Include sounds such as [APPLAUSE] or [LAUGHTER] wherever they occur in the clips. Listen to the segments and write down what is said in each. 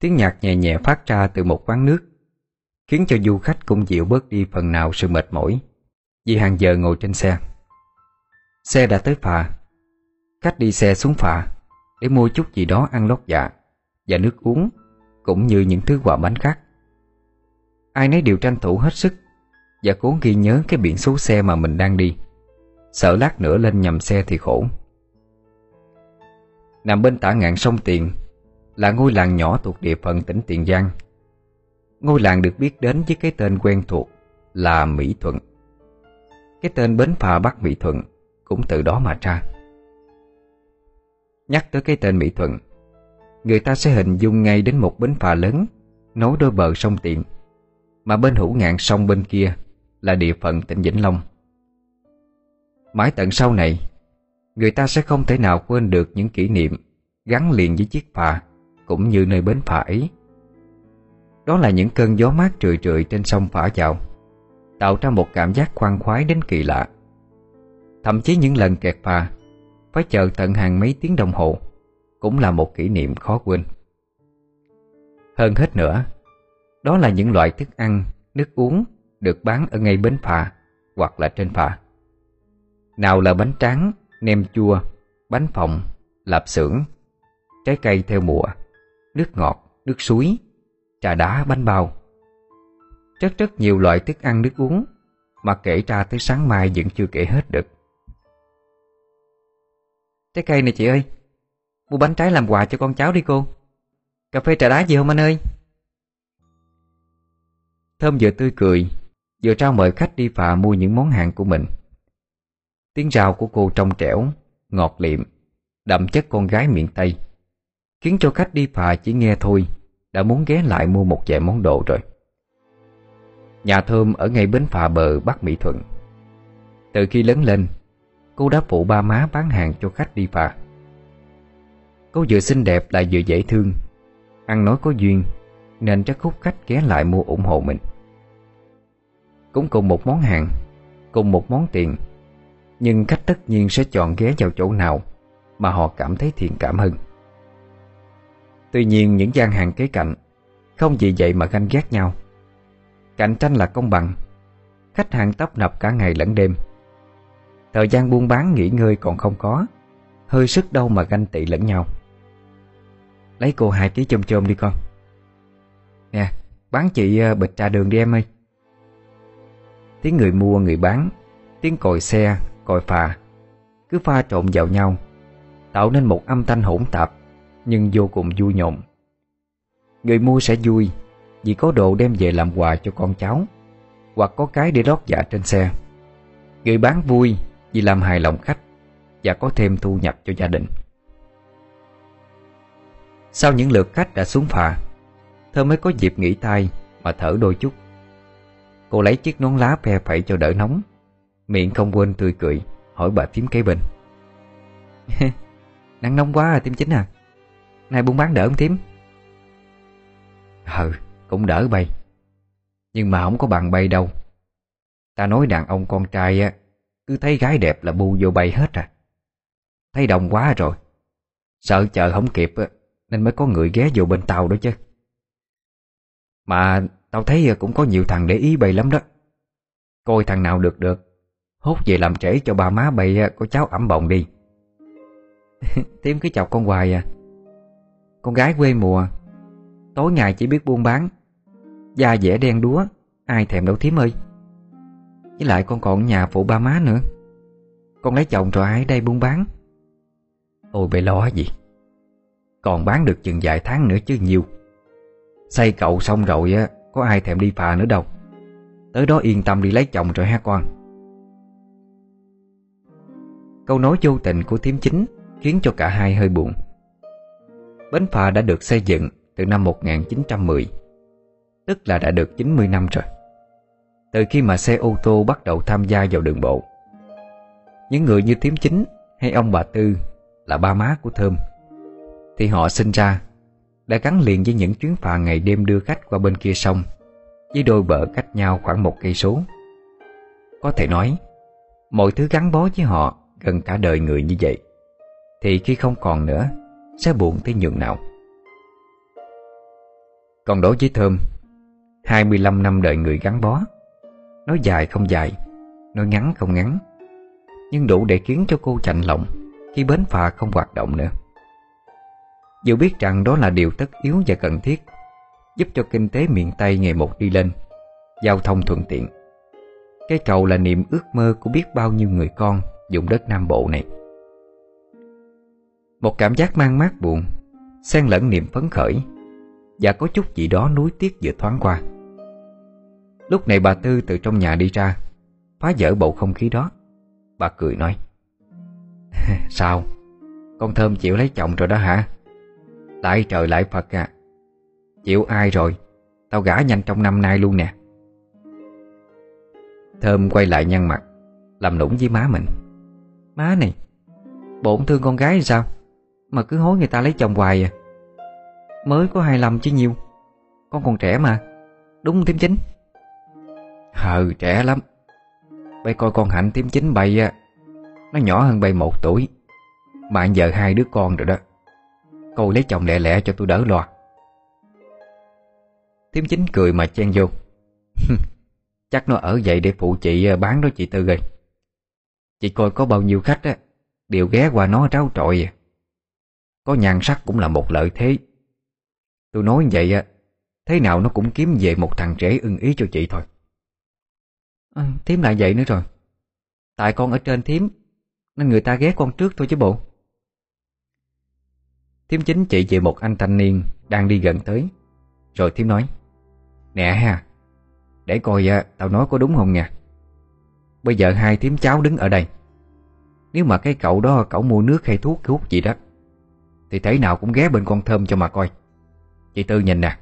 Tiếng nhạc nhẹ nhẹ phát ra từ một quán nước Khiến cho du khách cũng dịu bớt đi phần nào sự mệt mỏi. Vì hàng giờ ngồi trên xe. Xe đã tới phà. Khách đi xe xuống phà Để mua chút gì đó ăn lót dạ Và nước uống, Cũng như những thứ quà bánh khác. Ai nấy đều tranh thủ hết sức Và cố ghi nhớ cái biển số xe mà mình đang đi. Sợ lát nữa lên nhầm xe thì khổ. Nằm bên tả ngạn sông Tiền Là ngôi làng nhỏ thuộc địa phận tỉnh Tiền Giang. Ngôi làng được biết đến với cái tên quen thuộc là Mỹ Thuận. Cái tên bến phà Bắc Mỹ Thuận cũng từ đó mà ra. Nhắc tới cái tên Mỹ Thuận, Người ta sẽ hình dung ngay đến một bến phà lớn Nối đôi bờ sông Tiền, Mà bên hữu ngạn sông bên kia Là địa phận tỉnh Vĩnh Long. Mãi tận sau này, Người ta sẽ không thể nào quên được những kỷ niệm Gắn liền với chiếc phà Cũng như nơi bến phà ấy. Đó là những cơn gió mát trười trượi trên sông phả vào Tạo ra một cảm giác khoan khoái đến kỳ lạ. Thậm chí những lần kẹt phà Phải chờ tận hàng mấy tiếng đồng hồ Cũng là một kỷ niệm khó quên. Hơn hết nữa Đó là những loại thức ăn, nước uống Được bán ở ngay bến phà Hoặc là trên phà. Nào là bánh tráng, nem chua, bánh phồng, lạp xưởng Trái cây theo mùa Nước ngọt, nước suối Trà đá, bánh bao. Rất rất nhiều loại thức ăn nước uống Mà kể ra tới sáng mai vẫn chưa kể hết được. Trái cây này chị ơi Mua bánh trái làm quà cho con cháu đi cô. Cà phê trà đá gì không anh ơi? Thơm vừa tươi cười Vừa trao mời khách đi phà mua những món hàng của mình. Tiếng rào của cô trong trẻo Ngọt liệm Đậm chất con gái miệng Tây Khiến cho khách đi phà chỉ nghe thôi. Đã muốn ghé lại mua một vài món đồ rồi. Nhà Thơm ở ngay bến phà bờ Bắc Mỹ Thuận. Từ khi lớn lên, Cô đã phụ ba má bán hàng cho khách đi phà. Cô vừa xinh đẹp lại vừa dễ thương. Ăn nói có duyên, Nên rất hút khách ghé lại mua ủng hộ mình. Cũng cùng một món hàng, Cùng một món tiền, Nhưng khách tất nhiên sẽ chọn ghé vào chỗ nào Mà họ cảm thấy thiện cảm hơn. Tuy nhiên những gian hàng kế cạnh Không vì vậy mà ganh ghét nhau. Cạnh tranh là công bằng Khách hàng tấp nập cả ngày lẫn đêm. Thời gian buôn bán nghỉ ngơi còn không có Hơi sức đâu mà ganh tị lẫn nhau. Lấy cô hai ký chôm chôm đi con. Nè Bán chị ờ, bịch trà đường đi em ơi. Tiếng người mua người bán Tiếng còi xe, còi phà Cứ pha trộn vào nhau Tạo nên một âm thanh hỗn tạp. Nhưng vô cùng vui nhộn. Người mua sẽ vui Vì có đồ đem về làm quà cho con cháu Hoặc có cái để lót dạ trên xe. Người bán vui vì làm hài lòng khách Và có thêm thu nhập cho gia đình. Sau những lượt khách đã xuống phà, Thơ mới có dịp nghỉ tay Mà thở đôi chút. Cô lấy chiếc nón lá phe phẩy cho đỡ nóng, Miệng không quên tươi cười, Hỏi bà tím kế bên. [LAUGHS] Nắng nóng quá à tím chính à. Nay buôn bán đỡ không thím? Ừ cũng đỡ bay. Nhưng mà không có bằng bay đâu. Ta nói đàn ông con trai á, Cứ thấy gái đẹp là bu vô bay hết à. Thấy đông quá rồi. Sợ chờ không kịp á, Nên mới có người ghé vô bên tàu đó chứ. Mà tao thấy cũng có nhiều thằng để ý bay lắm đó. Coi thằng nào được được, Hốt về làm trễ cho ba má bay có cháu ẩm bồng đi. [LAUGHS] Tiếm cứ chọc con hoài à. Con gái quê mùa. Tối ngày chỉ biết buôn bán. Da dẻ đen đúa, Ai thèm đâu thím ơi. Với lại con còn nhà phụ ba má nữa. Con lấy chồng rồi ai đây buôn bán. Ôi bày lo gì? Còn bán được chừng vài tháng nữa chứ nhiều. Xây cậu xong rồi á, Có ai thèm đi phà nữa đâu. Tới đó yên tâm đi lấy chồng rồi ha con. Câu nói vô tình của thím chính Khiến cho cả hai hơi buồn. Bến phà đã được xây dựng Từ năm 1910 Tức là đã được 90 năm rồi Từ khi mà xe ô tô bắt đầu tham gia vào đường bộ Những người như Tiếm Chính hay ông bà Tư là ba má của Thơm Thì họ sinh ra đã gắn liền với những chuyến phà ngày đêm đưa khách qua bên kia sông với đôi bờ cách nhau khoảng một cây số. Có thể nói, mọi thứ gắn bó với họ gần cả đời người như vậy, thì khi không còn nữa, sẽ buồn tới nhường nào. Còn đối với Thơm, 25 năm đợi người gắn bó, nói dài không dài, nói ngắn không ngắn, nhưng đủ để khiến cho cô chạnh lòng khi bến phà không hoạt động nữa. Dù biết rằng đó là điều tất yếu và cần thiết Giúp cho kinh tế miền Tây ngày một đi lên Giao thông thuận tiện Cái cầu là niềm ước mơ của biết bao nhiêu người con Dùng đất Nam Bộ này một cảm giác mang mát buồn, xen lẫn niềm phấn khởi, Và có chút gì đó nuối tiếc vừa thoáng qua. Lúc này bà Tư từ trong nhà đi ra, Phá vỡ bầu không khí đó. Bà cười nói, [LAUGHS] Sao? Con Thơm chịu lấy chồng rồi đó hả? Lại trời lại Phật à. Chịu ai rồi? Tao gả nhanh trong năm nay luôn nè. Thơm quay lại nhăn mặt, Làm nũng với má mình. Má này, Bổn thương con gái sao? Mà cứ hối người ta lấy chồng hoài à. Mới có 25 chứ nhiêu Con còn trẻ mà. Đúng tím chính? Hừ trẻ lắm. Bây coi con Hạnh tím chính bay á, Nó nhỏ hơn bay một tuổi. Mà giờ hai đứa con rồi đó. Cô lấy chồng lẹ lẹ cho tôi đỡ lo. Tím chính cười mà chen vô. [LAUGHS] Chắc nó ở vậy để phụ chị à, bán đó chị Tư rồi Chị coi có bao nhiêu khách á, Đều ghé qua nó ráo trội à. Có nhan sắc cũng là một lợi thế. Tôi nói vậy á Thế nào nó cũng kiếm về một thằng trẻ ưng ý cho chị thôi. À, Thím lại vậy nữa rồi. Tại con ở trên thím Nên người ta ghé con trước thôi chứ bộ. Thiếm chính chị về một anh thanh niên Đang đi gần tới. Rồi Thiếm nói Nè ha Để coi à, tao nói có đúng không nha? Bây giờ hai Thiếm cháu đứng ở đây. Nếu mà cái cậu đó Cậu mua nước hay thuốc hút gì đó thì thế nào cũng ghé bên con thơm cho mà coi. Chị Tư nhìn nè.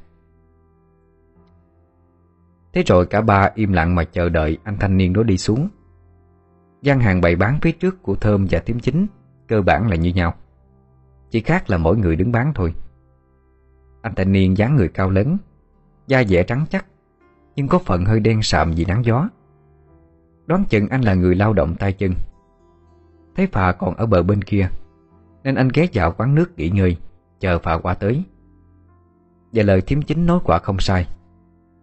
Thế rồi cả ba im lặng mà chờ đợi anh thanh niên đó đi xuống. Gian hàng bày bán phía trước của Thơm và Thiếm Chính Cơ bản là như nhau. Chỉ khác là mỗi người đứng bán thôi. Anh thanh niên dáng người cao lớn, Da dẻ trắng chắc, Nhưng có phần hơi đen sạm vì nắng gió. Đoán chừng anh là người lao động tay chân. Thấy phà còn ở bờ bên kia. Nên anh ghé vào quán nước nghỉ ngơi, Chờ phà qua tới. Và lời thiếm chính nói quả không sai.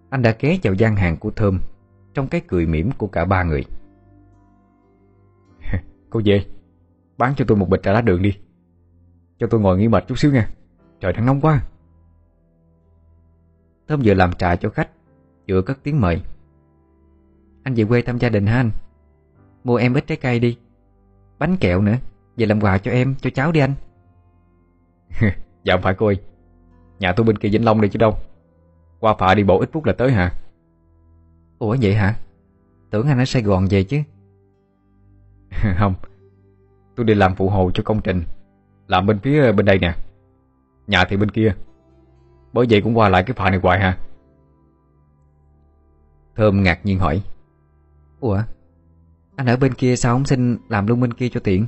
Anh đã ghé vào gian hàng của Thơm, Trong cái cười mỉm của cả ba người. [LAUGHS] Cô về, Bán cho tôi một bịch trà lá đường đi. Cho tôi ngồi nghỉ mệt chút xíu nha, Trời đang nóng quá. Thơm vừa làm trà cho khách, Vừa cất tiếng mời. Anh về quê thăm gia đình ha anh? Mua em ít trái cây đi, Bánh kẹo nữa. Về làm quà cho em, cho cháu đi anh. [LAUGHS] Dạ không phải cô ơi. Nhà tôi bên kia Vĩnh Long đây chứ đâu. Qua phà đi bộ ít phút là tới hả? Ủa vậy hả? Tưởng anh ở Sài Gòn về chứ. [LAUGHS] Không. Tôi đi làm phụ hồ cho công trình. Làm bên phía bên đây nè. Nhà thì bên kia. Bởi vậy cũng qua lại cái phà này hoài ha Thơm ngạc nhiên hỏi. Ủa? Anh ở bên kia sao không xin làm luôn bên kia cho tiện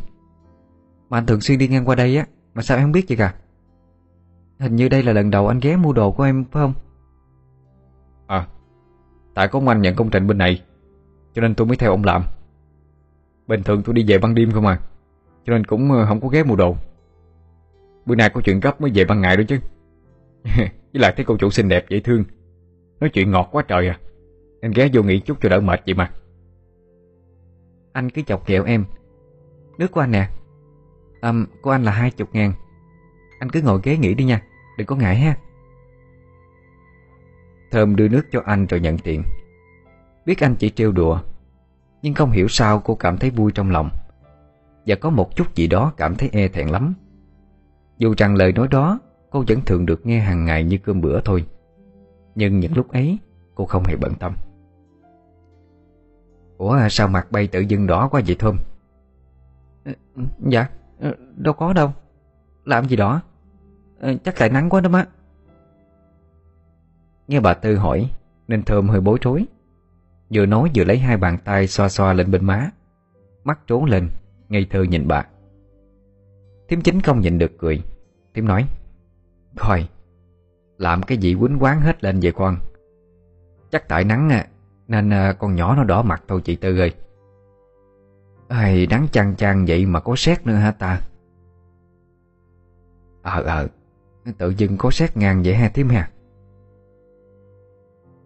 Mà anh thường xuyên đi ngang qua đây á Mà sao em không biết vậy cả Hình như đây là lần đầu anh ghé mua đồ của em phải không? À Tại có ông anh nhận công trình bên này Cho nên tôi mới theo ông làm. Bình thường tôi đi về ban đêm không à Cho nên cũng ờ, không có ghé mua đồ. Bữa nay có chuyện gấp mới về ban ngày đó chứ. [LAUGHS] Với lại thấy cô chủ xinh đẹp dễ thương. Nói chuyện ngọt quá trời à Em ghé vô nghỉ chút cho đỡ mệt vậy mà. Anh cứ chọc ghẹo em. Nước của anh nè à, Của anh là hai chục ngàn. Anh cứ ngồi ghế nghỉ đi nha Đừng có ngại ha. Thơm đưa nước cho anh rồi nhận tiền. Biết anh chỉ trêu đùa Nhưng không hiểu sao cô cảm thấy vui trong lòng. Và có một chút gì đó cảm thấy e thẹn lắm. Dù rằng lời nói đó cô vẫn thường được nghe hàng ngày như cơm bữa thôi. Nhưng những lúc ấy cô không hề bận tâm. Ủa sao mặt bay tự dưng đỏ quá vậy Thơm? Ờ, dạ. Ờ, đâu có đâu. Làm gì đó. Ờ, chắc tại nắng quá đó má. Nghe bà Tư hỏi Nên Thơm hơi bối rối. Vừa nói vừa lấy hai bàn tay xoa xoa lên bên má. Mắt trốn lên Ngây thơ nhìn bà. Thím chính không nhìn được cười. Thím nói Coi Làm cái gì quýnh quán hết lên vậy con? Chắc tại nắng à, Nên à, con nhỏ nó đỏ mặt thôi chị Tư ơi. Ai nắng chăng chăng vậy mà có xét nữa hả ta? Ờ ờ Tự dưng có xét ngang vậy ha thím hà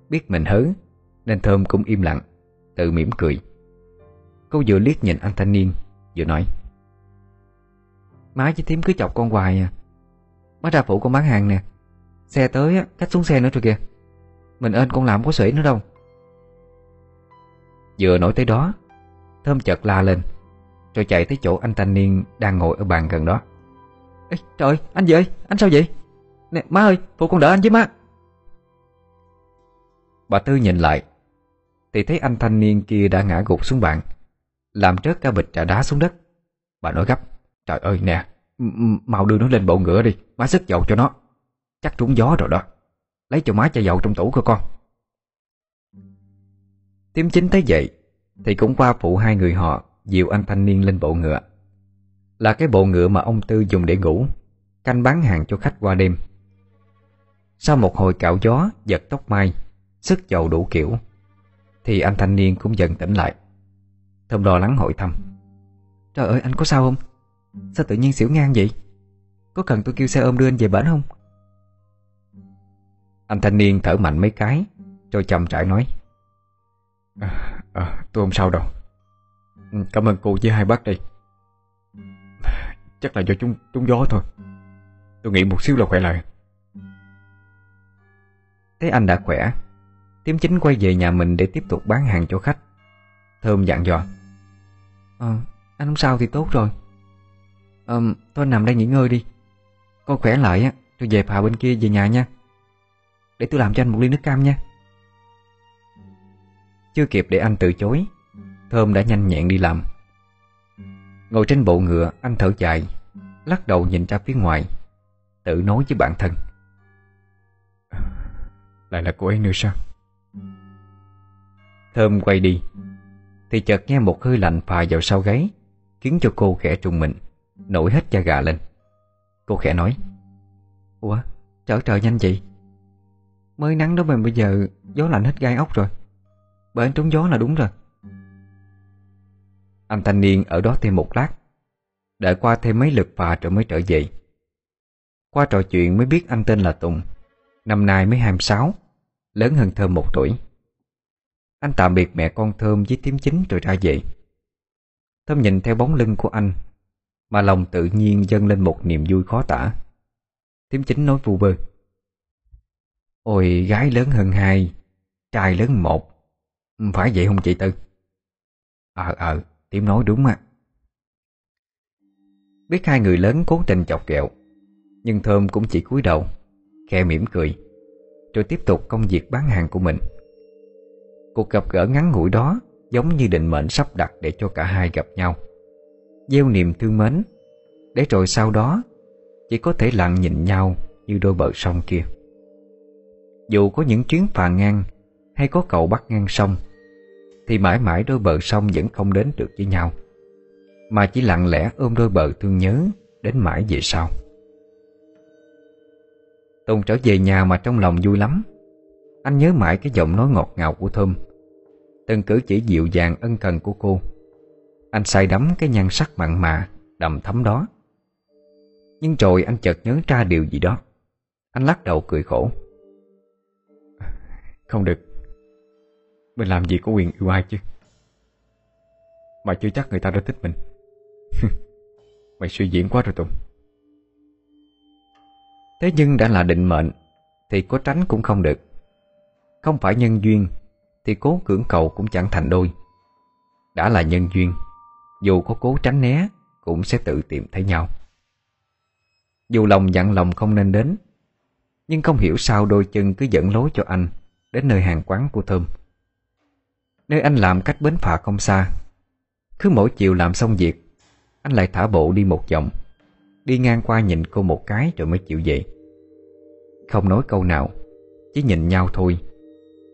Biết mình hớ Nên Thơm cũng im lặng Tự mỉm cười. Cô vừa liếc nhìn anh thanh niên Vừa nói. Má với thím cứ chọc con hoài à. Má ra phụ con bán hàng nè. Xe tới á, cách xuống xe nữa rồi kìa. Mình ơn con làm có sể nữa đâu. Vừa nói tới đó Thơm chợt la lên Rồi chạy tới chỗ anh thanh niên Đang ngồi ở bàn gần đó. Ê, Trời anh gì ơi anh sao vậy? Nè má ơi phụ con đỡ anh với má. Bà Tư nhìn lại Thì thấy anh thanh niên kia đã ngã gục xuống bàn Làm trớt cả bịch trà đá xuống đất. Bà nói gấp Trời ơi nè Mau đưa nó lên bộ ngựa đi Má sức dầu cho nó. Chắc trúng gió rồi đó. Lấy cho má chai dầu trong tủ của con. Tiếm chính thấy vậy thì cũng qua phụ hai người họ Dìu anh thanh niên lên bộ ngựa. Là cái bộ ngựa mà ông Tư dùng để ngủ Canh bán hàng cho khách qua đêm. Sau một hồi cạo gió Giật tóc mai Sức dầu đủ kiểu Thì anh thanh niên cũng dần tỉnh lại. Thơm lo lắng hỏi thăm Trời ơi anh có sao không? Sao tự nhiên xỉu ngang vậy? Có cần tôi kêu xe ôm đưa anh về bển không? Anh thanh niên thở mạnh mấy cái Rồi chậm trải nói à, à, Tôi không sao đâu. Ừ, cảm ơn cô với hai bác đây. Chắc là do chúng trúng gió thôi. Tôi nghĩ một xíu là khỏe lại. Thấy anh đã khỏe. Tiếm chính quay về nhà mình để tiếp tục bán hàng cho khách. Thơm dặn dò. Ờ, anh không sao thì tốt rồi. Ờ, thôi nằm đây nghỉ ngơi đi. Con khỏe lại á Tôi về phà bên kia về nhà nha. Để tôi làm cho anh một ly nước cam nha. Chưa kịp để anh từ chối. Thơm đã nhanh nhẹn đi làm. Ngồi trên bộ ngựa Anh thở dài Lắc đầu nhìn ra phía ngoài Tự nói với bản thân. Lại là cô ấy nữa sao? Thơm quay đi Thì chợt nghe một hơi lạnh phà vào sau gáy Khiến cho cô khẽ trùng mình Nổi hết da gà lên. Cô khẽ nói Ủa trở trời nhanh vậy? Mới nắng đó mà bây giờ Gió lạnh hết gai ốc rồi bởi trúng gió là đúng rồi. Anh thanh niên ở đó thêm một lát, Đợi qua thêm mấy lượt phà rồi mới trở về. Qua trò chuyện mới biết anh tên là Tùng, Năm nay mới 26 Lớn hơn Thơm một tuổi. Anh tạm biệt mẹ con Thơm với tím chính rồi ra về. Thơm nhìn theo bóng lưng của anh, Mà lòng tự nhiên dâng lên một niềm vui khó tả. Tím chính nói vu vơ. Ôi, gái lớn hơn hai, Trai lớn một. Ừ, phải vậy không chị Tư? Ờ ờ Tím nói đúng à Biết hai người lớn cố tình chọc ghẹo, Nhưng Thơm cũng chỉ cúi đầu Khe mỉm cười, Rồi tiếp tục công việc bán hàng của mình. Cuộc gặp gỡ ngắn ngủi đó Giống như định mệnh sắp đặt để cho cả hai gặp nhau. Gieo niềm thương mến, Để rồi sau đó Chỉ có thể lặng nhìn nhau Như đôi bờ sông kia. Dù có những chuyến phà ngang Hay có cầu bắt ngang sông thì mãi mãi đôi bờ sông vẫn không đến được với nhau, Mà chỉ lặng lẽ ôm đôi bờ thương nhớ Đến mãi về sau. Tùng trở về nhà mà trong lòng vui lắm. Anh nhớ mãi cái giọng nói ngọt ngào của Thơm, Từng cử chỉ dịu dàng ân cần của cô. Anh say đắm cái nhan sắc mặn mà, Đầm thấm đó. Nhưng rồi anh chợt nhớ ra điều gì đó. Anh lắc đầu cười khổ. Không được mình làm gì có quyền yêu ai chứ? Mà chưa chắc người ta đã thích mình. [LAUGHS] Mày suy diễn quá rồi Tùng. Thế nhưng đã là định mệnh, Thì có tránh cũng không được. Không phải nhân duyên, Thì cố cưỡng cầu cũng chẳng thành đôi. Đã là nhân duyên, Dù có cố tránh né, Cũng sẽ tự tìm thấy nhau. Dù lòng dặn lòng không nên đến, Nhưng không hiểu sao đôi chân cứ dẫn lối cho anh Đến nơi hàng quán của Thơm. Nơi anh làm cách bến phà không xa, Cứ mỗi chiều làm xong việc, Anh lại thả bộ đi một vòng, Đi ngang qua nhìn cô một cái rồi mới chịu dậy. Không nói câu nào, Chỉ nhìn nhau thôi,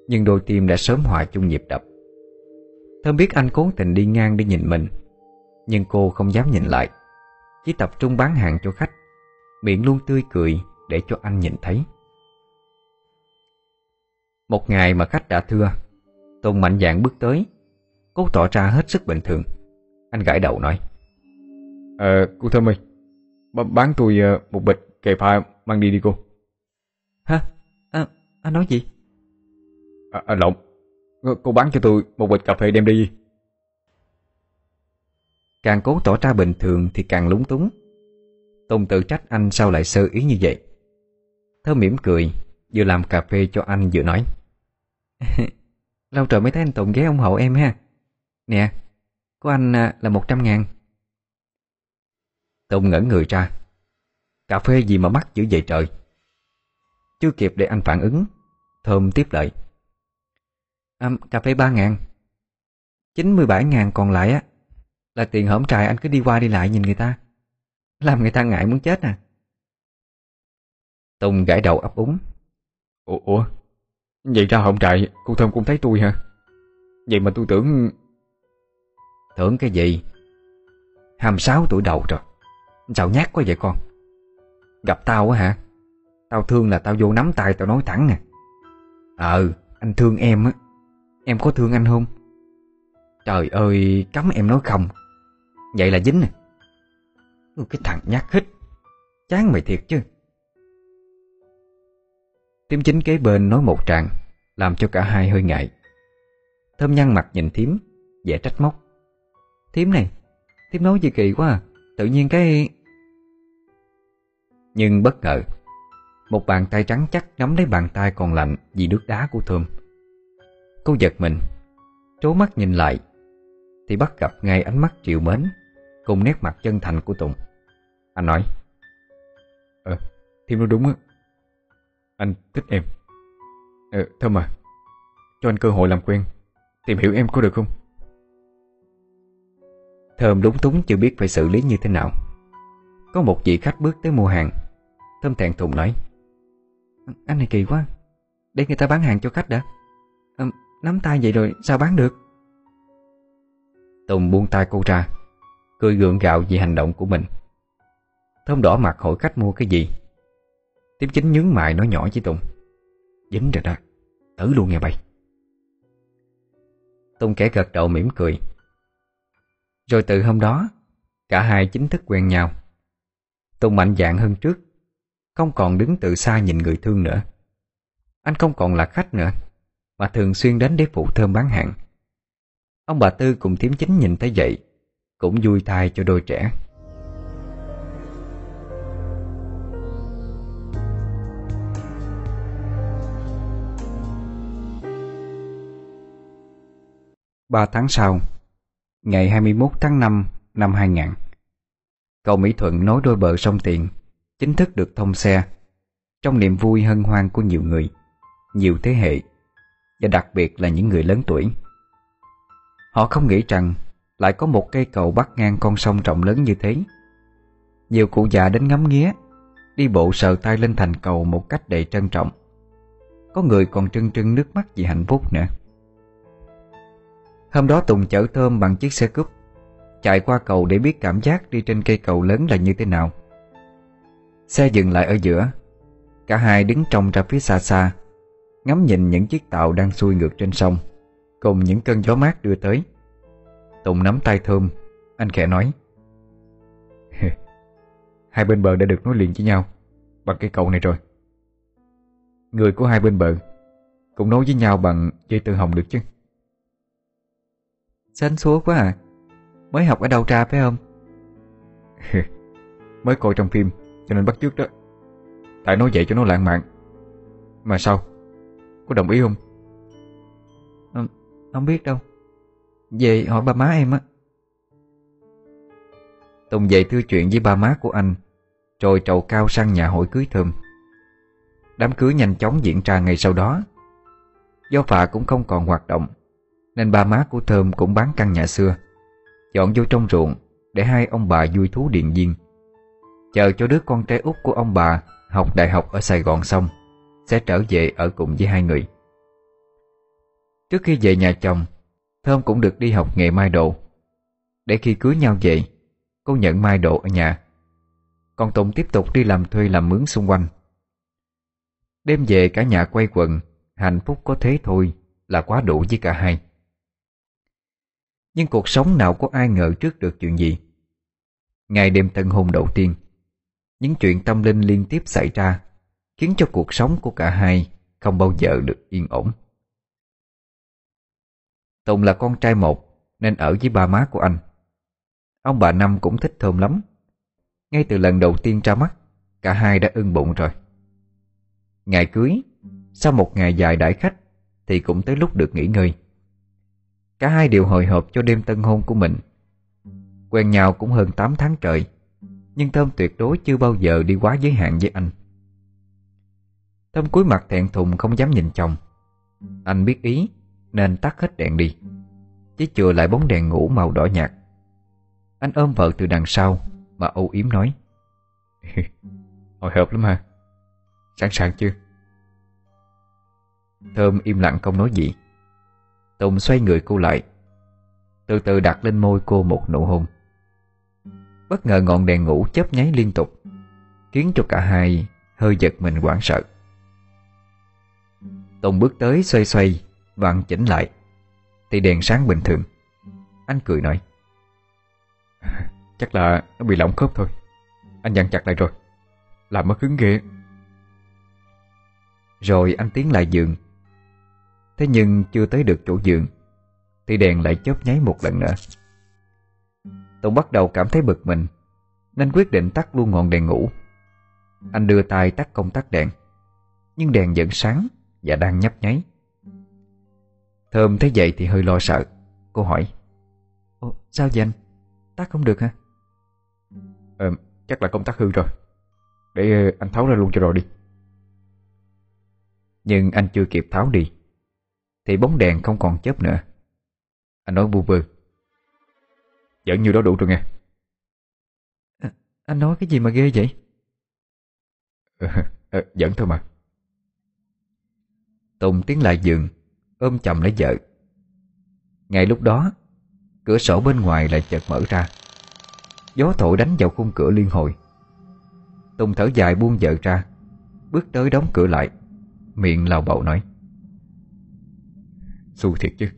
Nhưng đôi tim đã sớm hòa chung nhịp đập Thơm biết anh cố tình đi ngang để nhìn mình, Nhưng cô không dám nhìn lại, Chỉ tập trung bán hàng cho khách, Miệng luôn tươi cười để cho anh nhìn thấy Một ngày mà khách đã thưa Tùng mạnh dạn bước tới. Cố tỏ ra hết sức bình thường. Anh gãi đầu nói. Ờ, cô Thơm ơi Bán tôi ờ, một bịch kề pha mang đi đi cô. Hả? À, anh nói gì? À, à lộn. Cô bán cho tôi một bịch cà phê đem đi. Càng cố tỏ ra bình thường thì càng lúng túng. Tùng tự trách anh sao lại sơ ý như vậy? Thơ mỉm cười Vừa làm cà phê cho anh vừa nói [LAUGHS] Lâu trời mới thấy anh Tùng ghé ủng hộ em ha. Nè Của anh à, là một trăm ngàn. Tùng ngẩn người ra. Cà phê gì mà mắc dữ vậy trời? Chưa kịp để anh phản ứng Thơm tiếp lời. À, Cà phê ba ngàn. 97 ngàn còn lại á Là tiền hổm trại anh cứ đi qua đi lại nhìn người ta. Làm người ta ngại muốn chết à. Tùng gãi đầu ấp úng. Ủa, ủa? Vậy ra hổng trại cô Thơm cũng thấy tôi hả? Vậy mà tôi tưởng Tưởng cái gì? 26 tuổi đầu rồi. Sao nhát quá vậy con? Gặp tao á hả? Tao thương là tao vô nắm tay tao nói thẳng nè. Ờ anh thương em á. Em có thương anh không? Trời ơi, cấm em nói không. Vậy là dính nè. Cái thằng nhát hít Chán mày thiệt chứ. Tiêm chính kế bên nói một tràng Làm cho cả hai hơi ngại. Thơm nhăn mặt nhìn thím vẻ trách móc. Thím này Thím nói gì kỳ quá à Tự nhiên cái Nhưng bất ngờ Một bàn tay trắng chắc nắm lấy bàn tay còn lạnh Vì nước đá của Thơm. Cô giật mình Trố mắt nhìn lại Thì bắt gặp ngay ánh mắt triệu mến Cùng nét mặt chân thành của Tùng. Anh nói Ờ, Thím nói đúng á. Anh thích em. Ờ, Thơm à Cho anh cơ hội làm quen Tìm hiểu em có được không? Thơm đúng túng chưa biết phải xử lý như thế nào. Có một vị khách bước tới mua hàng. Thơm thẹn thùng nói Anh này kỳ quá Để người ta bán hàng cho khách đã. À, Nắm tay vậy rồi sao bán được? Tùng buông tay cô ra Cười gượng gạo vì hành động của mình. Thơm đỏ mặt hỏi khách mua cái gì. Tiếp chính nhướng mày nói nhỏ với Tùng. Dính rồi đó. Tử luôn nghe bay Tùng kẻ gật đầu mỉm cười. Rồi từ hôm đó, Cả hai chính thức quen nhau. Tùng mạnh dạn hơn trước. Không còn đứng từ xa nhìn người thương nữa. Anh không còn là khách nữa, Mà thường xuyên đến để phụ thơm bán hàng. Ông bà Tư cùng Tiếm chính nhìn thấy vậy, Cũng vui thai cho đôi trẻ. Ba tháng sau, Ngày 21 tháng 5 năm 2000 Cầu Mỹ Thuận nối đôi bờ sông Tiền, Chính thức được thông xe. Trong niềm vui hân hoan của nhiều người, Nhiều thế hệ, Và đặc biệt là những người lớn tuổi, Họ không nghĩ rằng Lại có một cây cầu bắc ngang con sông rộng lớn như thế. Nhiều cụ già đến ngắm nghía, Đi bộ sờ tay lên thành cầu một cách đầy trân trọng. Có người còn trưng trưng nước mắt vì hạnh phúc nữa. Hôm đó Tùng chở Thơm bằng chiếc xe cúp, Chạy qua cầu để biết cảm giác đi trên cây cầu lớn là như thế nào. Xe dừng lại ở giữa, Cả hai đứng trông ra phía xa xa, Ngắm nhìn những chiếc tàu đang xuôi ngược trên sông, Cùng những cơn gió mát đưa tới. Tùng nắm tay Thơm, Anh khẽ nói, [LAUGHS] Hai bên bờ đã được nối liền với nhau, Bằng cây cầu này rồi. Người của hai bên bờ Cũng nối với nhau bằng dây tơ hồng được chứ? Xanh xúa quá à. Mới học ở đâu ra phải không? [LAUGHS] Mới coi trong phim Cho nên bắt chước đó. Tại nói vậy cho nó lãng mạn. Mà sao? Có đồng ý không? À, Không biết đâu. Về hỏi ba má em á. Tùng về thưa chuyện với ba má của anh Rồi trầu cao sang nhà hội cưới thơm. Đám cưới nhanh chóng diễn ra ngày sau đó. Do phà cũng không còn hoạt động nên ba má của Thơm cũng bán căn nhà xưa. Dọn vô trong ruộng Để hai ông bà vui thú điện viên. Chờ cho đứa con trai út của ông bà Học đại học ở Sài Gòn xong, Sẽ trở về ở cùng với hai người. Trước khi về nhà chồng, Thơm cũng được đi học nghề mai độ. Để khi cưới nhau về, Cô nhận mai độ ở nhà. Còn Tùng tiếp tục đi làm thuê làm mướn xung quanh. Đêm về cả nhà quay quần, Hạnh phúc có thế thôi Là quá đủ với cả hai. Nhưng cuộc sống nào có ai ngờ trước được chuyện gì? Ngày đêm tân hôn đầu tiên, Những chuyện tâm linh liên tiếp xảy ra Khiến cho cuộc sống của cả hai Không bao giờ được yên ổn. Tùng là con trai một Nên ở với ba má của anh. Ông bà Năm cũng thích Thơm lắm. Ngay từ lần đầu tiên ra mắt, Cả hai đã ưng bụng rồi. Ngày cưới, Sau một ngày dài đãi khách Thì cũng tới lúc được nghỉ ngơi. Cả hai đều hồi hộp cho đêm tân hôn của mình. Quen nhau cũng hơn 8 tháng trời, Nhưng Thơm tuyệt đối chưa bao giờ đi quá giới hạn với anh. Thơm cúi mặt thẹn thùng không dám nhìn chồng. Anh biết ý, Nên tắt hết đèn đi, Chỉ chừa lại bóng đèn ngủ màu đỏ nhạt. Anh ôm vợ từ đằng sau, Mà âu yếm nói, [LAUGHS] Hồi hộp lắm ha Sẵn sàng chưa? Thơm im lặng không nói gì. Tùng xoay người cô lại. Từ từ đặt lên môi cô một nụ hôn. Bất ngờ ngọn đèn ngủ chớp nháy liên tục Khiến cho cả hai hơi giật mình hoảng sợ. Tùng bước tới xoay xoay Vặn chỉnh lại. Thì đèn sáng bình thường. Anh cười nói. Chắc là nó bị lỏng khớp thôi. Anh dặn chặt lại rồi. Làm mất cứng ghê Rồi anh tiến lại giường Thế nhưng chưa tới được chỗ giường Thì đèn lại chớp nháy một lần nữa. Tùng bắt đầu cảm thấy bực mình Nên quyết định tắt luôn ngọn đèn ngủ. Anh đưa tay tắt công tắc đèn Nhưng đèn vẫn sáng Và đang nhấp nháy. Thơm thấy vậy thì hơi lo sợ Cô hỏi Ồ, Sao vậy anh? Tắt không được hả? Ờ, chắc là công tắc hư rồi. Để ờ, anh tháo ra luôn cho rồi đi. Nhưng anh chưa kịp tháo đi thì bóng đèn không còn chớp nữa. Anh nói bu vơ Vẫn như đó đủ rồi nghe. À, Anh nói cái gì mà ghê vậy? Ờ, à, vẫn thôi mà. Tùng tiến lại giường Ôm chầm lấy vợ. Ngay lúc đó Cửa sổ bên ngoài lại chợt mở ra. Gió thổi đánh vào khung cửa liên hồi. Tùng thở dài buông vợ ra Bước tới đóng cửa lại. Miệng lào bầu nói xu thiệt chứ.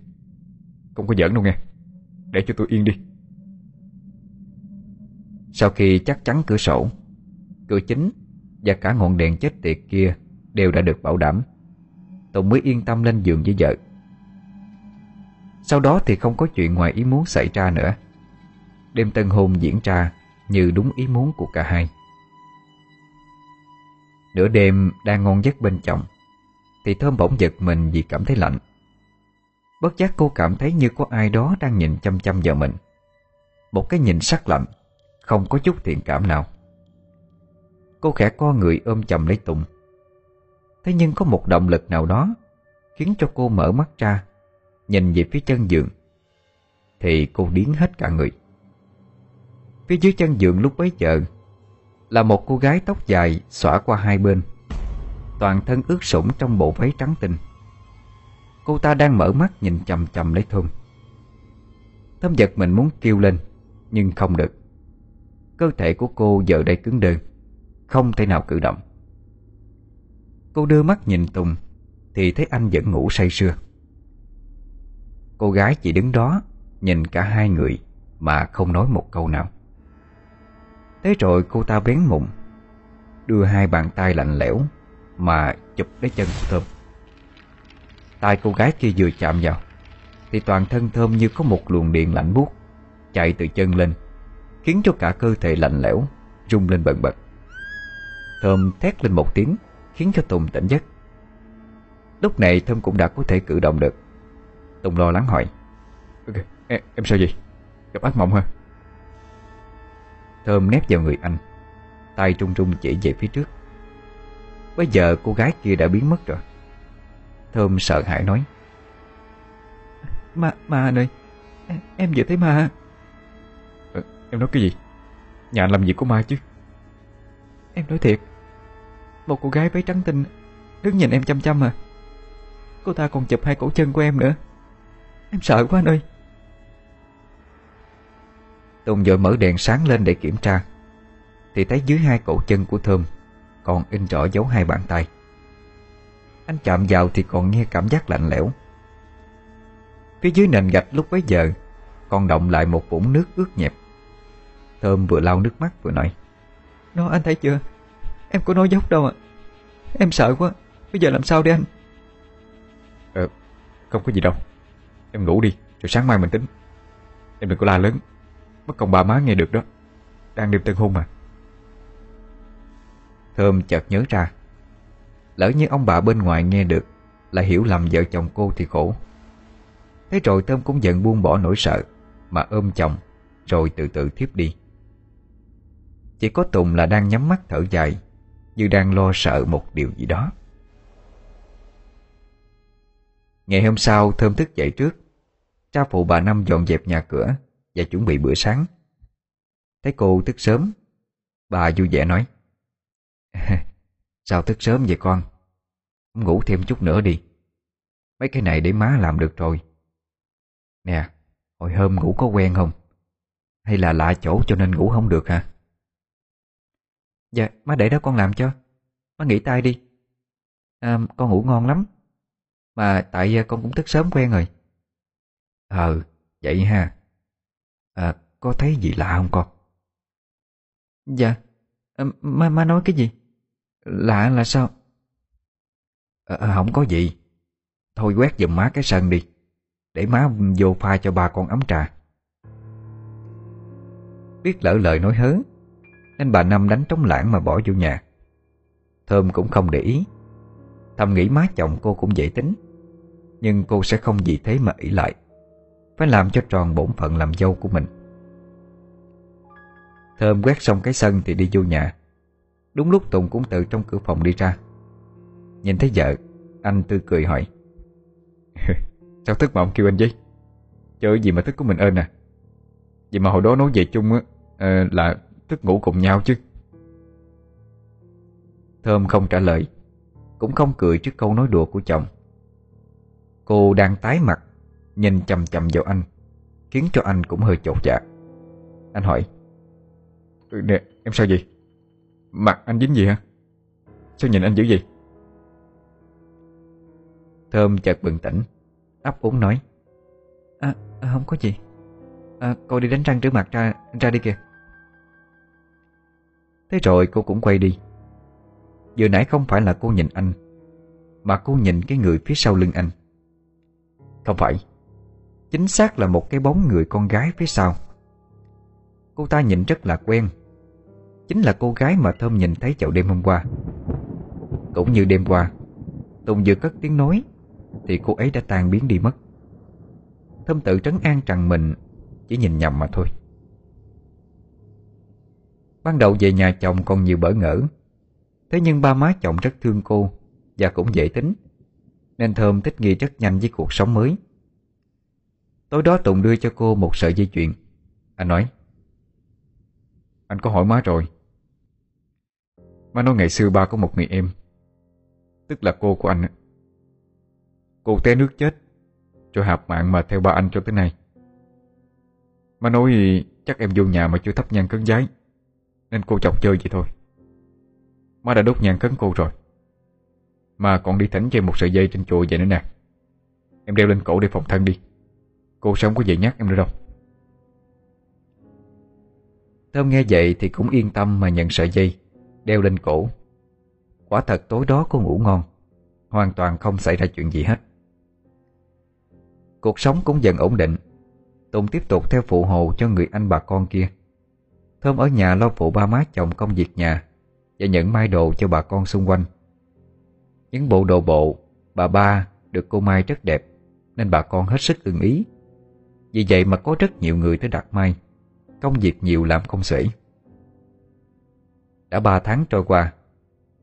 Không có giỡn đâu nghe. Để cho tôi yên đi. Sau khi chắc chắn cửa sổ, Cửa chính Và cả ngọn đèn chết tiệt kia Đều đã được bảo đảm Tùng mới yên tâm lên giường với vợ. Sau đó thì không có chuyện ngoài ý muốn xảy ra nữa. Đêm tân hôn diễn ra Như đúng ý muốn của cả hai. Nửa đêm đang ngon giấc bên chồng, Thì Thơm bỗng giật mình vì cảm thấy lạnh. Bất giác cô cảm thấy như có ai đó đang nhìn chăm chăm vào mình. Một cái nhìn sắc lạnh, Không có chút thiện cảm nào. Cô khẽ co người ôm chầm lấy Tùng. Thế nhưng có một động lực nào đó Khiến cho cô mở mắt ra, Nhìn về phía chân giường. Thì cô điến hết cả người. Phía dưới chân giường lúc bấy giờ Là một cô gái tóc dài xõa qua hai bên, Toàn thân ướt sũng trong bộ váy trắng tinh. Cô ta đang mở mắt nhìn chầm chầm lấy Thơm. Thơm giật mình muốn kêu lên, Nhưng không được. Cơ thể của cô giờ đây cứng đơ, Không thể nào cử động. Cô đưa mắt nhìn Tùng, Thì thấy anh vẫn ngủ say sưa. Cô gái chỉ đứng đó, Nhìn cả hai người, Mà không nói một câu nào. Thế rồi cô ta bén mụn, Đưa hai bàn tay lạnh lẽo, Mà chụp lấy chân của Thơm tay cô gái kia vừa chạm vào Thì toàn thân Thơm như có một luồng điện lạnh buốt Chạy từ chân lên Khiến cho cả cơ thể lạnh lẽo Rung lên bần bật Thơm thét lên một tiếng Khiến cho Tùng tỉnh giấc Lúc này Thơm cũng đã có thể cử động được Tùng lo lắng hỏi okay. em, em sao vậy? Gặp ác mộng hả? Thơm nép vào người anh tay trung trung chỉ về phía trước Bây giờ cô gái kia đã biến mất rồi Thơm sợ hãi nói. Ma, ma anh ơi Em, vừa thấy ma à, Em nói cái gì? Nhà anh làm gì có ma chứ? Em nói thiệt Một cô gái váy trắng tinh Đứng nhìn em chăm chăm à. Cô ta còn chụp hai cổ chân của em nữa. Em sợ quá anh ơi. Tùng vội mở đèn sáng lên để kiểm tra. Thì thấy dưới hai cổ chân của Thơm Còn in rõ dấu hai bàn tay anh chạm vào thì còn nghe cảm giác lạnh lẽo. Phía dưới nền gạch lúc bấy giờ, Còn động lại một vũng nước ướt nhẹp. Thơm vừa lau nước mắt vừa nói, Nó, anh thấy chưa? Em có nói dốc đâu ạ. Em sợ quá. Bây giờ làm sao đây anh? Ờ Không có gì đâu. Em ngủ đi, Rồi sáng mai mình tính. Em đừng có la lớn. Mất công bà má nghe được đó. Đang đêm tân hôn mà. Thơm chợt nhớ ra Lỡ như ông bà bên ngoài nghe được Là hiểu lầm vợ chồng cô thì khổ. Thế rồi Thơm cũng giận buông bỏ nỗi sợ, Mà ôm chồng, Rồi từ từ thiếp đi. Chỉ có Tùng là đang nhắm mắt thở dài, Như đang lo sợ một điều gì đó. Ngày hôm sau, Thơm thức dậy trước. Cha phụ bà Năm dọn dẹp nhà cửa Và chuẩn bị bữa sáng. Thấy cô thức sớm, Bà vui vẻ nói Sao thức sớm vậy con? Ngủ thêm chút nữa đi. Mấy cái này để má làm được rồi. Nè Hồi hôm ngủ có quen không? Hay là lạ chỗ cho nên ngủ không được hả? Dạ má để đó con làm cho. Má nghỉ tay đi. À, Con ngủ ngon lắm. Mà tại à, con cũng thức sớm quen rồi. Ờ vậy ha. À, Có thấy gì lạ không con? Dạ à, má, má nói cái gì? Lạ là sao? À, Không có gì. Thôi quét giùm má cái sân đi Để má vô pha cho ba con ấm trà. Biết lỡ lời nói hớ Nên bà Năm đánh trống lãng mà bỏ vô nhà. Thơm cũng không để ý. Thầm nghĩ má chồng cô cũng dễ tính Nhưng cô sẽ không vì thế mà ỷ lại Phải làm cho tròn bổn phận làm dâu của mình. Thơm quét xong cái sân thì đi vô nhà. Đúng lúc Tùng cũng từ trong cửa phòng đi ra. Nhìn thấy vợ Anh tươi cười hỏi. [LAUGHS] Sao thức mà ông kêu anh vậy Chơi gì mà thức của mình ơn à? Vậy mà hồi đó nói về chung á à, Là thức ngủ cùng nhau chứ. Thơm không trả lời Cũng không cười trước câu nói đùa của chồng. Cô đang tái mặt Nhìn chầm chầm vào anh Khiến cho anh cũng hơi chột dạ. Anh hỏi Nè em sao vậy? Mặt anh dính gì hả? Sao nhìn anh dữ vậy? Thơm chợt bừng tỉnh ấp úng nói. À, à, không có gì. À, Cô đi đánh răng rửa mặt ra ra đi kìa. Thế rồi cô cũng quay đi. Vừa nãy không phải là cô nhìn anh Mà cô nhìn cái người phía sau lưng anh. Không phải Chính xác là một cái bóng người con gái phía sau. Cô ta nhìn rất là quen Chính là cô gái mà Thơm nhìn thấy chậu đêm hôm qua. Cũng như đêm qua, Tùng vừa cất tiếng nói, Thì cô ấy đã tan biến đi mất. Thơm tự trấn an rằng mình Chỉ nhìn nhầm mà thôi. Ban đầu về nhà chồng còn nhiều bỡ ngỡ, Thế nhưng ba má chồng rất thương cô Và cũng dễ tính, Nên Thơm thích nghi rất nhanh với cuộc sống mới. Tối đó Tùng đưa cho cô một sợi dây chuyền. Anh nói, Anh có hỏi má rồi Má nói ngày xưa ba có một người em, Tức là cô của anh Cô té nước chết Rồi hạp mạng mà theo ba anh cho tới nay. Má nói chắc em vô nhà mà chưa thắp nhang cấn giấy, Nên cô chọc chơi vậy thôi. Má đã đốt nhang cấn cô rồi. Mà còn đi thảnh cho một sợi dây trên chùa vậy nữa nè. Em đeo lên cổ để phòng thân đi. Cô sống có về nhắc em nữa đâu. Thơm nghe vậy thì cũng yên tâm mà nhận sợi dây. Đeo lên cổ. Quả thật tối đó cô ngủ ngon, Hoàn toàn không xảy ra chuyện gì hết. Cuộc sống cũng dần ổn định. Tùng tiếp tục theo phụ hồ cho người anh bà con kia. Thơm ở nhà lo phụ ba má chồng công việc nhà Và nhận mai đồ cho bà con xung quanh. Những bộ đồ bộ, Bà ba được cô Mai rất đẹp, Nên bà con hết sức ưng ý. Vì vậy mà có rất nhiều người tới đặt mai. Công việc nhiều làm không xuể. Đã ba tháng trôi qua,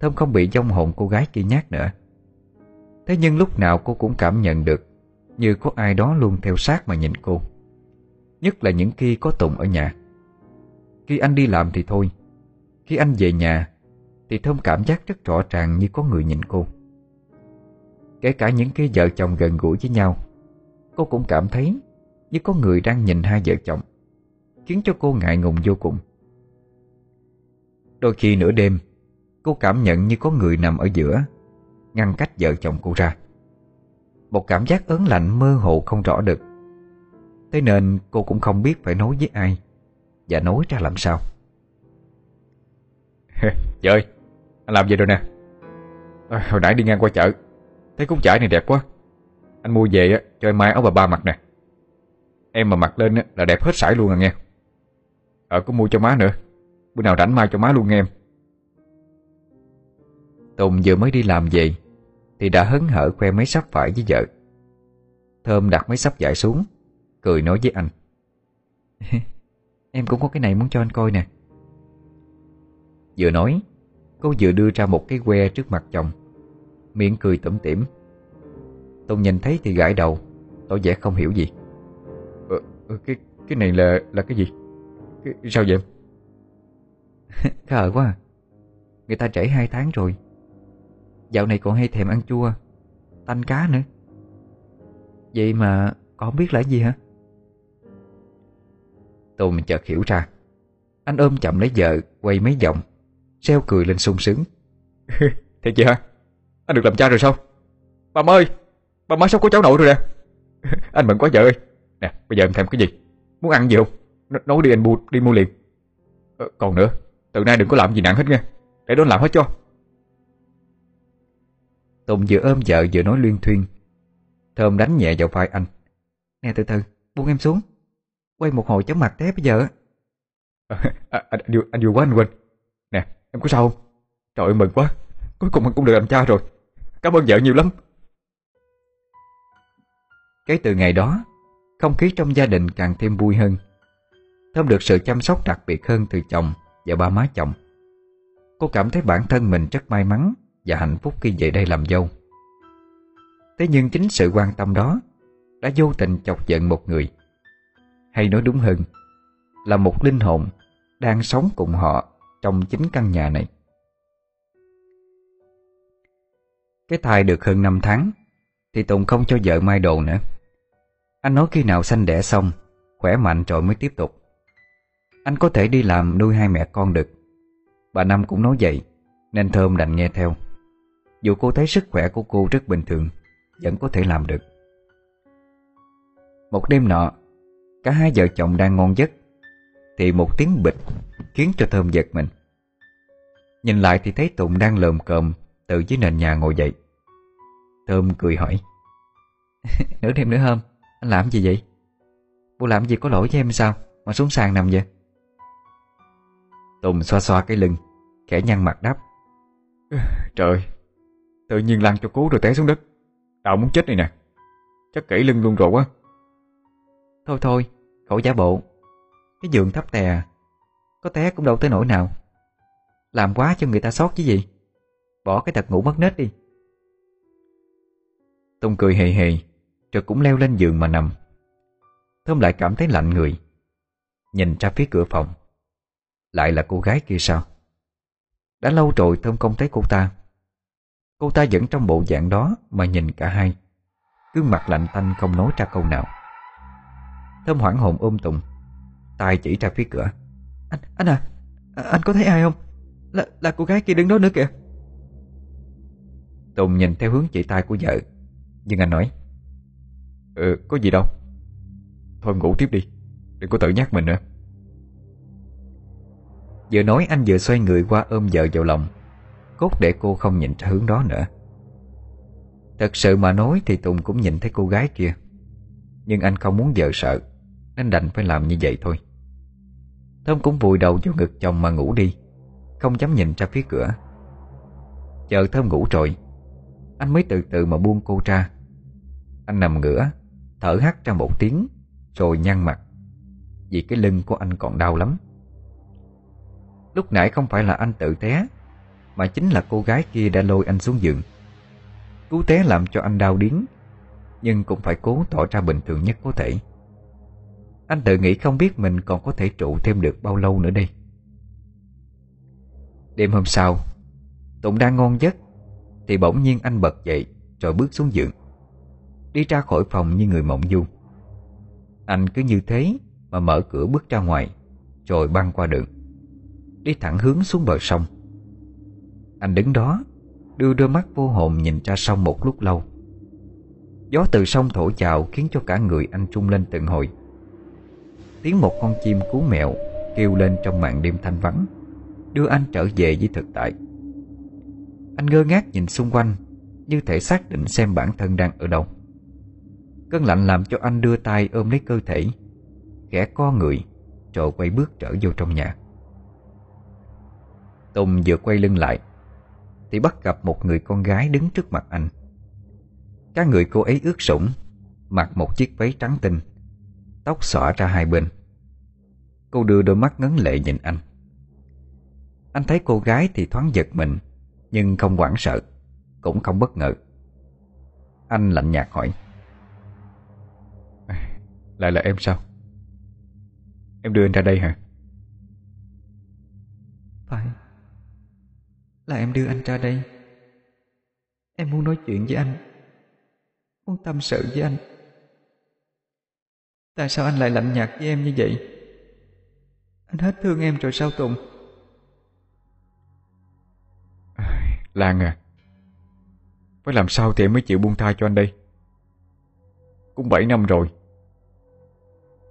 Thơm không bị dông hồn cô gái kia nhát nữa. Thế nhưng lúc nào cô cũng cảm nhận được Như có ai đó luôn theo sát mà nhìn cô, Nhất là những khi có Tùng ở nhà. Khi anh đi làm thì thôi, Khi anh về nhà Thì Thơm cảm giác rất rõ ràng như có người nhìn cô. Kể cả những khi vợ chồng gần gũi với nhau, Cô cũng cảm thấy Như có người đang nhìn hai vợ chồng, Khiến cho cô ngại ngùng vô cùng. Đôi khi nửa đêm Cô cảm nhận như có người nằm ở giữa Ngăn cách vợ chồng cô ra. Một cảm giác ớn lạnh mơ hồ không rõ được. Thế nên cô cũng không biết phải nói với ai Và nói ra làm sao. [LAUGHS] Chị ơi Anh làm gì rồi nè? À, Hồi nãy đi ngang qua chợ Thấy cúc chải này đẹp quá. Anh mua về cho em mai áo bà ba mặc nè. Em mà mặc lên là đẹp hết sải luôn à nghe. Ờ có mua cho má nữa. Bữa nào rảnh mai cho má luôn nghe em. Tùng vừa mới đi làm về Thì đã hấn hở khoe mấy sắp phải với vợ. Thơm đặt mấy sắp dại xuống Cười nói với anh. [LAUGHS] Em cũng có cái này muốn cho anh coi nè. Vừa nói Cô vừa đưa ra một cái que trước mặt chồng. Miệng cười tủm tỉm. Tùng nhìn thấy thì gãi đầu Tỏ vẻ không hiểu gì. Ờ, ờ Cái cái này là là cái gì? Cái, Sao vậy em? [LAUGHS] Khờ quá à. Người ta trễ hai tháng rồi. Dạo này còn hay thèm ăn chua Tanh cá nữa. Vậy mà con không biết là gì hả? Tùng chợt hiểu ra Anh ôm chậm lấy vợ Quay mấy vòng Xeo cười lên sung sướng. [LAUGHS] Thiệt gì hả? Anh được làm cha rồi sao? Bà ơi Bà má sắp có cháu nội rồi nè. [LAUGHS] Anh mừng quá vợ ơi. Nè bây giờ em thèm cái gì? Muốn ăn gì không? N Nói đi anh mua đi mua liền. Ờ, Còn nữa. Từ nay đừng có làm gì nặng hết nha Để đó làm hết cho. Tùng vừa ôm vợ vừa nói luyên thuyên. Thơm đánh nhẹ vào vai anh. Nè từ từ buông em xuống. Quay một hồi chóng mặt té bây giờ. À, à, anh, anh, anh vừa quá anh quên. Nè em có sao không? Trời ơi mừng quá. Cuối cùng anh cũng được làm cha rồi. Cảm ơn vợ nhiều lắm. Cái từ ngày đó Không khí trong gia đình càng thêm vui hơn. Thơm được sự chăm sóc đặc biệt hơn từ chồng và ba má chồng. Cô cảm thấy bản thân mình rất may mắn và hạnh phúc khi về đây làm dâu. Thế nhưng chính sự quan tâm đó Đã vô tình chọc giận một người. Hay nói đúng hơn, Là một linh hồn Đang sống cùng họ Trong chính căn nhà này. Cái thai được hơn 5 tháng, Thì Tùng không cho vợ mai đồ nữa. Anh nói khi nào sanh đẻ xong, Khỏe mạnh rồi mới tiếp tục. Anh có thể đi làm nuôi hai mẹ con được. Bà Năm cũng nói vậy, Nên Thơm đành nghe theo. Dù cô thấy sức khỏe của cô rất bình thường, Vẫn có thể làm được. Một đêm nọ, Cả hai vợ chồng đang ngon giấc, Thì một tiếng bịch Khiến cho Thơm giật mình. Nhìn lại thì thấy Tụng đang lờm cờm Từ dưới nền nhà ngồi dậy. Thơm cười hỏi, [LAUGHS] Nửa đêm nữa hôm, Anh làm gì vậy? Bố làm gì có lỗi với em sao? Mà xuống sàn nằm vậy? Tùng xoa xoa cái lưng Khẽ nhăn mặt đáp. Trời Tự nhiên lăn cho cố rồi té xuống đất. Đau muốn chết này nè. Chắc kỹ lưng luôn rồi quá. Thôi thôi Khỏi giả bộ. Cái giường thấp tè. Có té cũng đâu tới nỗi nào. Làm quá cho người ta sót chứ gì. Bỏ cái tật ngủ mất nết đi. Tùng cười hề hề Rồi cũng leo lên giường mà nằm. Thơm lại cảm thấy lạnh người. Nhìn ra phía cửa phòng lại là cô gái kia sao? Đã lâu rồi Thơm không thấy cô ta. Cô ta vẫn trong bộ dạng đó Mà nhìn cả hai. Gương mặt lạnh tanh không nói ra câu nào. Thơm hoảng hồn ôm Tùng. Tay chỉ ra phía cửa. Anh, anh à, anh có thấy ai không? Là, là cô gái kia đứng đó nữa kìa. Tùng nhìn theo hướng chỉ tay của vợ. Nhưng anh nói Ừ, có gì đâu. Thôi ngủ tiếp đi. Đừng có tự nhắc mình nữa. Vừa nói anh vừa xoay người qua ôm vợ vào lòng. Cốt để cô không nhìn ra hướng đó nữa. Thật sự mà nói thì Tùng cũng nhìn thấy cô gái kia. Nhưng anh không muốn vợ sợ, Nên đành phải làm như vậy thôi. Thơm cũng vùi đầu vào ngực chồng mà ngủ đi, Không dám nhìn ra phía cửa. Chờ Thơm ngủ rồi, Anh mới từ từ mà buông cô ra. Anh nằm ngửa, Thở hắt ra một tiếng, Rồi nhăn mặt. Vì cái lưng của anh còn đau lắm. Lúc nãy không phải là anh tự té, Mà chính là cô gái kia đã lôi anh xuống giường. Cú té làm cho anh đau điếng, Nhưng cũng phải cố tỏ ra bình thường nhất có thể. Anh tự nghĩ không biết mình còn có thể trụ thêm được bao lâu nữa đây. Đêm hôm sau Tụng đang ngon giấc, Thì bỗng nhiên anh bật dậy, Rồi bước xuống giường. Đi ra khỏi phòng như người mộng du. Anh cứ như thế Mà mở cửa bước ra ngoài, Rồi băng qua đường. Đi thẳng hướng xuống bờ sông. Anh đứng đó, Đưa đôi mắt vô hồn nhìn ra sông một lúc lâu. Gió từ sông thổi chào Khiến cho cả người anh trung lên từng hồi. Tiếng một con chim cú mèo Kêu lên trong màn đêm thanh vắng, Đưa anh trở về với thực tại. Anh ngơ ngác nhìn xung quanh, Như thể xác định xem bản thân đang ở đâu. Cơn lạnh làm cho anh đưa tay ôm lấy cơ thể, Khẽ co người, Rồi quay bước trở vô trong nhà. Tùng vừa quay lưng lại Thì bắt gặp một người con gái đứng trước mặt anh. Các người cô ấy ướt sũng Mặc một chiếc váy trắng tinh Tóc xõa ra hai bên. Cô đưa đôi mắt ngấn lệ nhìn anh. Anh thấy cô gái thì thoáng giật mình Nhưng không hoảng sợ Cũng không bất ngờ. Anh lạnh nhạt hỏi Lại là em sao? Em đưa anh ra đây hả? Phải là em đưa anh ra đây. Em muốn nói chuyện với anh. Muốn tâm sự với anh. Tại sao anh lại lạnh nhạt với em như vậy? Anh hết thương em rồi sao Tùng? Lan à. Phải làm sao thì em mới chịu buông tha cho anh đây? Cũng bảy năm rồi.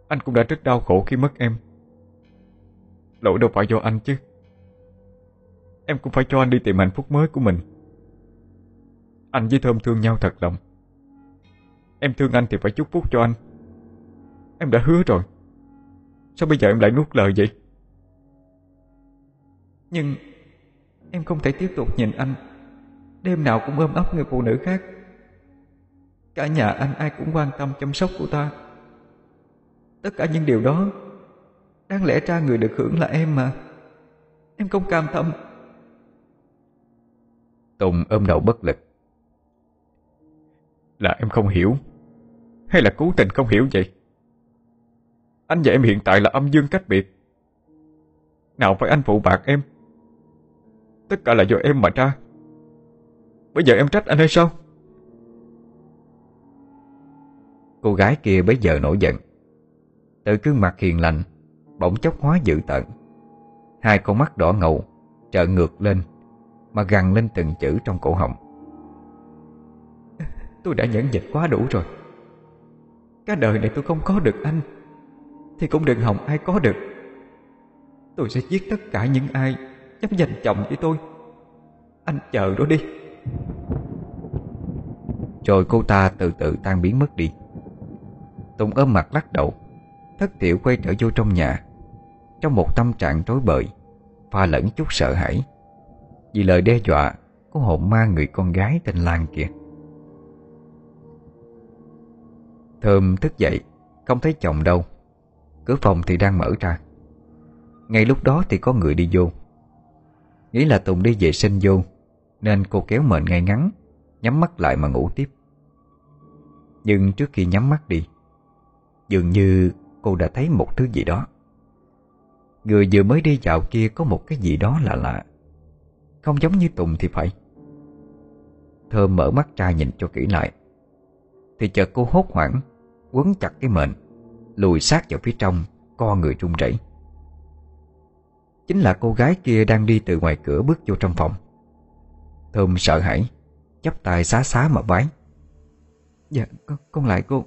Anh cũng đã rất đau khổ khi mất em. Lỗi đâu phải do anh chứ. Em cũng phải cho anh đi tìm hạnh phúc mới của mình. Anh với Thơm thương nhau thật lòng. Em thương anh thì phải chúc phúc cho anh. Em đã hứa rồi. Sao bây giờ em lại nuốt lời vậy? Nhưng Em không thể tiếp tục nhìn anh. Đêm nào cũng ôm ấp người phụ nữ khác. Cả nhà anh ai cũng quan tâm chăm sóc của ta. Tất cả những điều đó, Đáng lẽ ra người được hưởng là em mà. Em không cam tâm. Tùng ôm đầu bất lực. Là em không hiểu. Hay là cố tình không hiểu vậy? Anh và em hiện tại là âm dương cách biệt. Nào phải anh phụ bạc em? Tất cả là do em mà ra. Bây giờ em trách anh hay sao? Cô gái kia bấy giờ nổi giận. Từ gương mặt hiền lành Bỗng chốc hóa dữ tận, Hai con mắt đỏ ngầu trợ ngược lên. Mà gằn lên từng chữ trong cổ họng. Tôi đã nhẫn nhịn quá đủ rồi. Cả đời này tôi không có được anh, Thì cũng đừng hòng ai có được. Tôi sẽ giết tất cả những ai Dám giành chồng với tôi. Anh chờ đó đi. Rồi cô ta từ từ tan biến mất đi. Tùng ôm mặt lắc đầu, Thất tiểu quay trở vô trong nhà. Trong một tâm trạng rối bời, Pha lẫn chút sợ hãi. Vì lời đe dọa Của hồn ma người con gái tên Lan kia Thơm thức dậy, Không thấy chồng đâu. Cửa phòng thì đang mở ra. Ngay lúc đó thì có người đi vô. Nghĩ là Tùng đi vệ sinh vô, Nên cô kéo mền ngay ngắn, Nhắm mắt lại mà ngủ tiếp. Nhưng trước khi nhắm mắt đi, Dường như cô đã thấy một thứ gì đó. Người vừa mới đi dạo kia có một cái gì đó lạ lạ. Không giống như Tùng thì phải. Thơm mở mắt ra nhìn cho kỹ lại. Thì chợt cô hốt hoảng Quấn chặt cái mền Lùi sát vào phía trong Co người run rẩy. Chính là cô gái kia đang đi từ ngoài cửa bước vô trong phòng. Thơm sợ hãi chắp tay xá xá mà vái Dạ con, con lại cô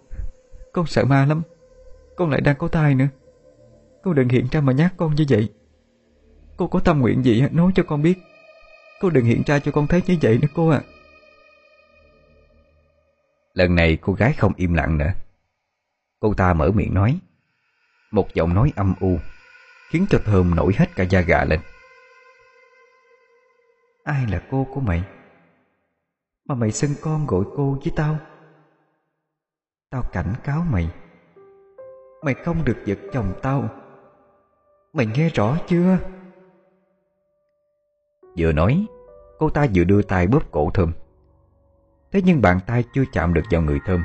Con sợ ma lắm. Con lại đang có thai nữa. Cô đừng hiện ra mà nhát con như vậy. Cô có tâm nguyện gì nói cho con biết. Cô đừng hiện ra cho con thấy như vậy nữa, cô à Lần này cô gái không im lặng nữa. Cô ta mở miệng nói. Một giọng nói âm u, Khiến cho Thơm nổi hết cả da gà lên. Ai là cô của mày? Mà mày xưng con gọi cô với tao. Tao cảnh cáo mày. Mày không được giật chồng tao. Mày nghe rõ chưa? Vừa nói Cô ta vừa đưa tay bóp cổ Thơm. Thế nhưng bàn tay chưa chạm được vào người Thơm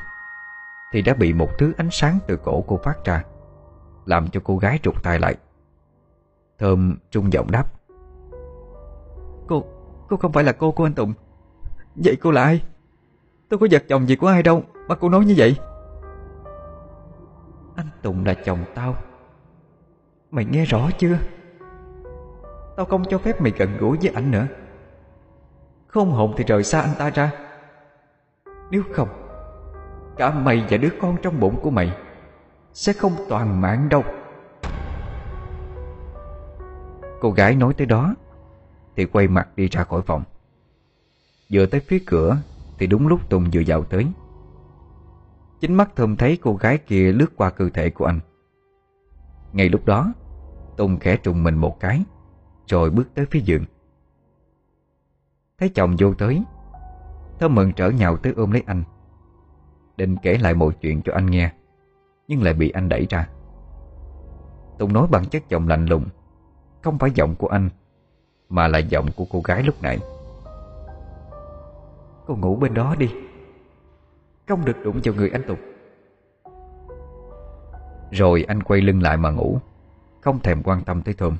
Thì đã bị một thứ ánh sáng từ cổ cô phát ra Làm cho cô gái trục tay lại. Thơm trung giọng đáp Cô, cô không phải là cô của anh Tùng. Vậy cô là ai? Tôi có giật chồng gì của ai đâu Mà cô nói như vậy? Anh Tùng là chồng tao. Mày nghe rõ chưa Tao không cho phép mày gần gũi với anh nữa. Không hồn thì rời xa anh ta ra. Nếu không, Cả mày và đứa con trong bụng của mày Sẽ không toàn mạng đâu. Cô gái nói tới đó, Thì quay mặt đi ra khỏi phòng. Vừa tới phía cửa, Thì đúng lúc Tùng vừa vào tới. Chính mắt Thơm thấy cô gái kia lướt qua cơ thể của anh. Ngay lúc đó, Tùng khẽ trùng mình một cái. Rồi bước tới phía giường. Thấy chồng vô tới Thơm mừng trở nhào tới ôm lấy anh. Định kể lại mọi chuyện cho anh nghe, Nhưng lại bị anh đẩy ra. Tùng nói bằng chất giọng lạnh lùng, Không phải giọng của anh, Mà là giọng của cô gái lúc nãy Cô ngủ bên đó đi, Không được đụng vào người anh Tùng. Rồi anh quay lưng lại mà ngủ, Không thèm quan tâm tới Thơm.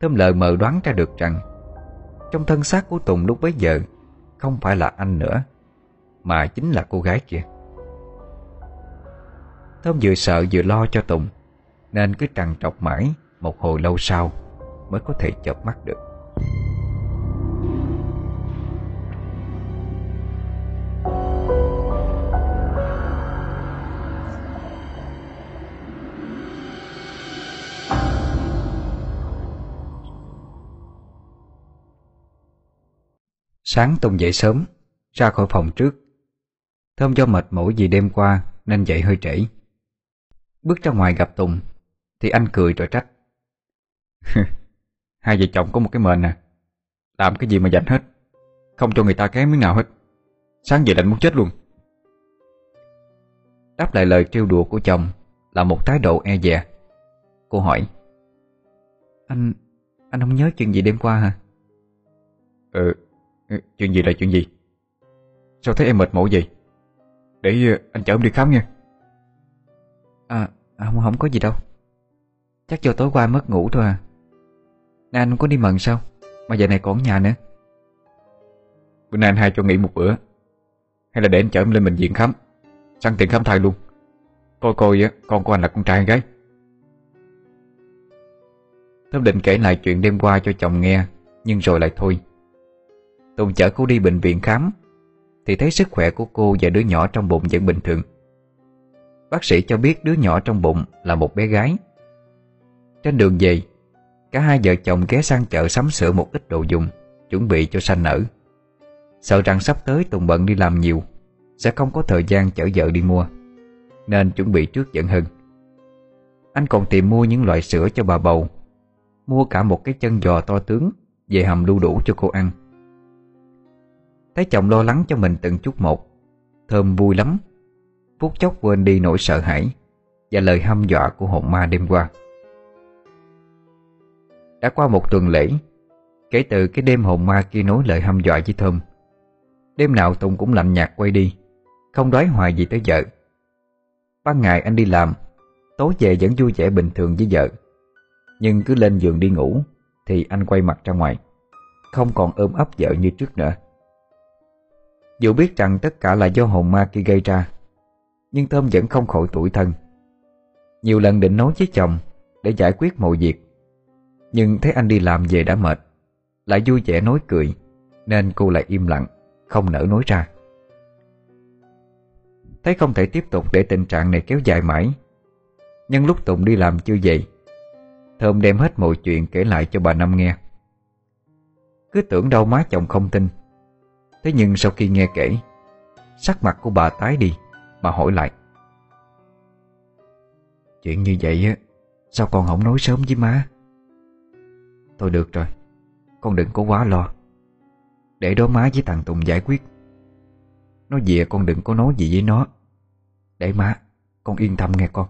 Thơm lờ mờ đoán ra được rằng, Trong thân xác của Tùng lúc bấy giờ, Không phải là anh nữa, Mà chính là cô gái kia. Thơm vừa sợ vừa lo cho Tùng, Nên cứ trằn trọc mãi Một hồi lâu sau Mới có thể chợp mắt được. Sáng Tùng dậy sớm Ra khỏi phòng trước. Thơm do mệt mỏi vì đêm qua Nên dậy hơi trễ. Bước ra ngoài gặp Tùng Thì anh cười rồi trách. [LAUGHS] Hai vợ chồng có một cái mền nè Làm cái gì mà dành hết Không cho người ta kém miếng nào hết. Sáng dậy lạnh muốn chết luôn. Đáp lại lời trêu đùa của chồng Là một thái độ e dè. Cô hỏi Anh... anh không nhớ chuyện gì đêm qua hả? Ừ, chuyện gì là chuyện gì? Sao thấy em mệt mỏi vậy? Để ờ, anh chở em đi khám nha. À, không, không có gì đâu. Chắc do tối qua mất ngủ thôi à. Nè anh có đi mần sao? Mà giờ này còn ở nhà nữa. Bữa nay anh hai cho nghỉ một bữa. Hay là để anh chở em lên bệnh viện khám? Săn tiền khám thai luôn. Coi coi con của anh là con trai hay gái. Thơm định kể lại chuyện đêm qua cho chồng nghe Nhưng rồi lại thôi Tùng chở cô đi bệnh viện khám, Thì thấy sức khỏe của cô và đứa nhỏ trong bụng vẫn bình thường. Bác sĩ cho biết đứa nhỏ trong bụng là một bé gái. Trên đường về, Cả hai vợ chồng ghé sang chợ sắm sửa một ít đồ dùng, Chuẩn bị cho sanh nở Sợ rằng sắp tới Tùng bận đi làm nhiều, Sẽ không có thời gian chở vợ đi mua, Nên chuẩn bị trước dẫn hơn Anh còn tìm mua những loại sữa cho bà bầu, Mua cả một cái chân giò to tướng Về hầm đu đủ cho cô ăn. Thấy chồng lo lắng cho mình từng chút một. Thơm vui lắm. Phút chốc quên đi nỗi sợ hãi Và lời hăm dọa của hồn ma đêm qua. Đã qua một tuần lễ, Kể từ cái đêm hồn ma kia nói lời hăm dọa với Thơm, Đêm nào Tùng cũng lạnh nhạt quay đi, Không đói hoài gì tới vợ. Ban ngày anh đi làm, Tối về vẫn vui vẻ bình thường với vợ. Nhưng cứ lên giường đi ngủ Thì anh quay mặt ra ngoài, Không còn ôm ấp vợ như trước nữa dù biết rằng tất cả là do hồn ma kia gây ra, Nhưng Thơm vẫn không khỏi tuổi thân. Nhiều lần định nói với chồng Để giải quyết mọi việc, Nhưng thấy anh đi làm về đã mệt, Lại vui vẻ nói cười, Nên cô lại im lặng, Không nỡ nói ra. Thấy không thể tiếp tục để tình trạng này kéo dài mãi, Nhưng lúc tùng đi làm chưa vậy Thơm đem hết mọi chuyện kể lại cho bà Năm nghe. Cứ tưởng đâu má chồng không tin Thế nhưng sau khi nghe kể, Sắc mặt của bà tái đi, Bà hỏi lại. Chuyện như vậy á, Sao con không nói sớm với má? Thôi được rồi, Con đừng có quá lo. Để đó má với thằng Tùng giải quyết. Nó về con đừng có nói gì với nó. Để má, Con yên tâm nghe con.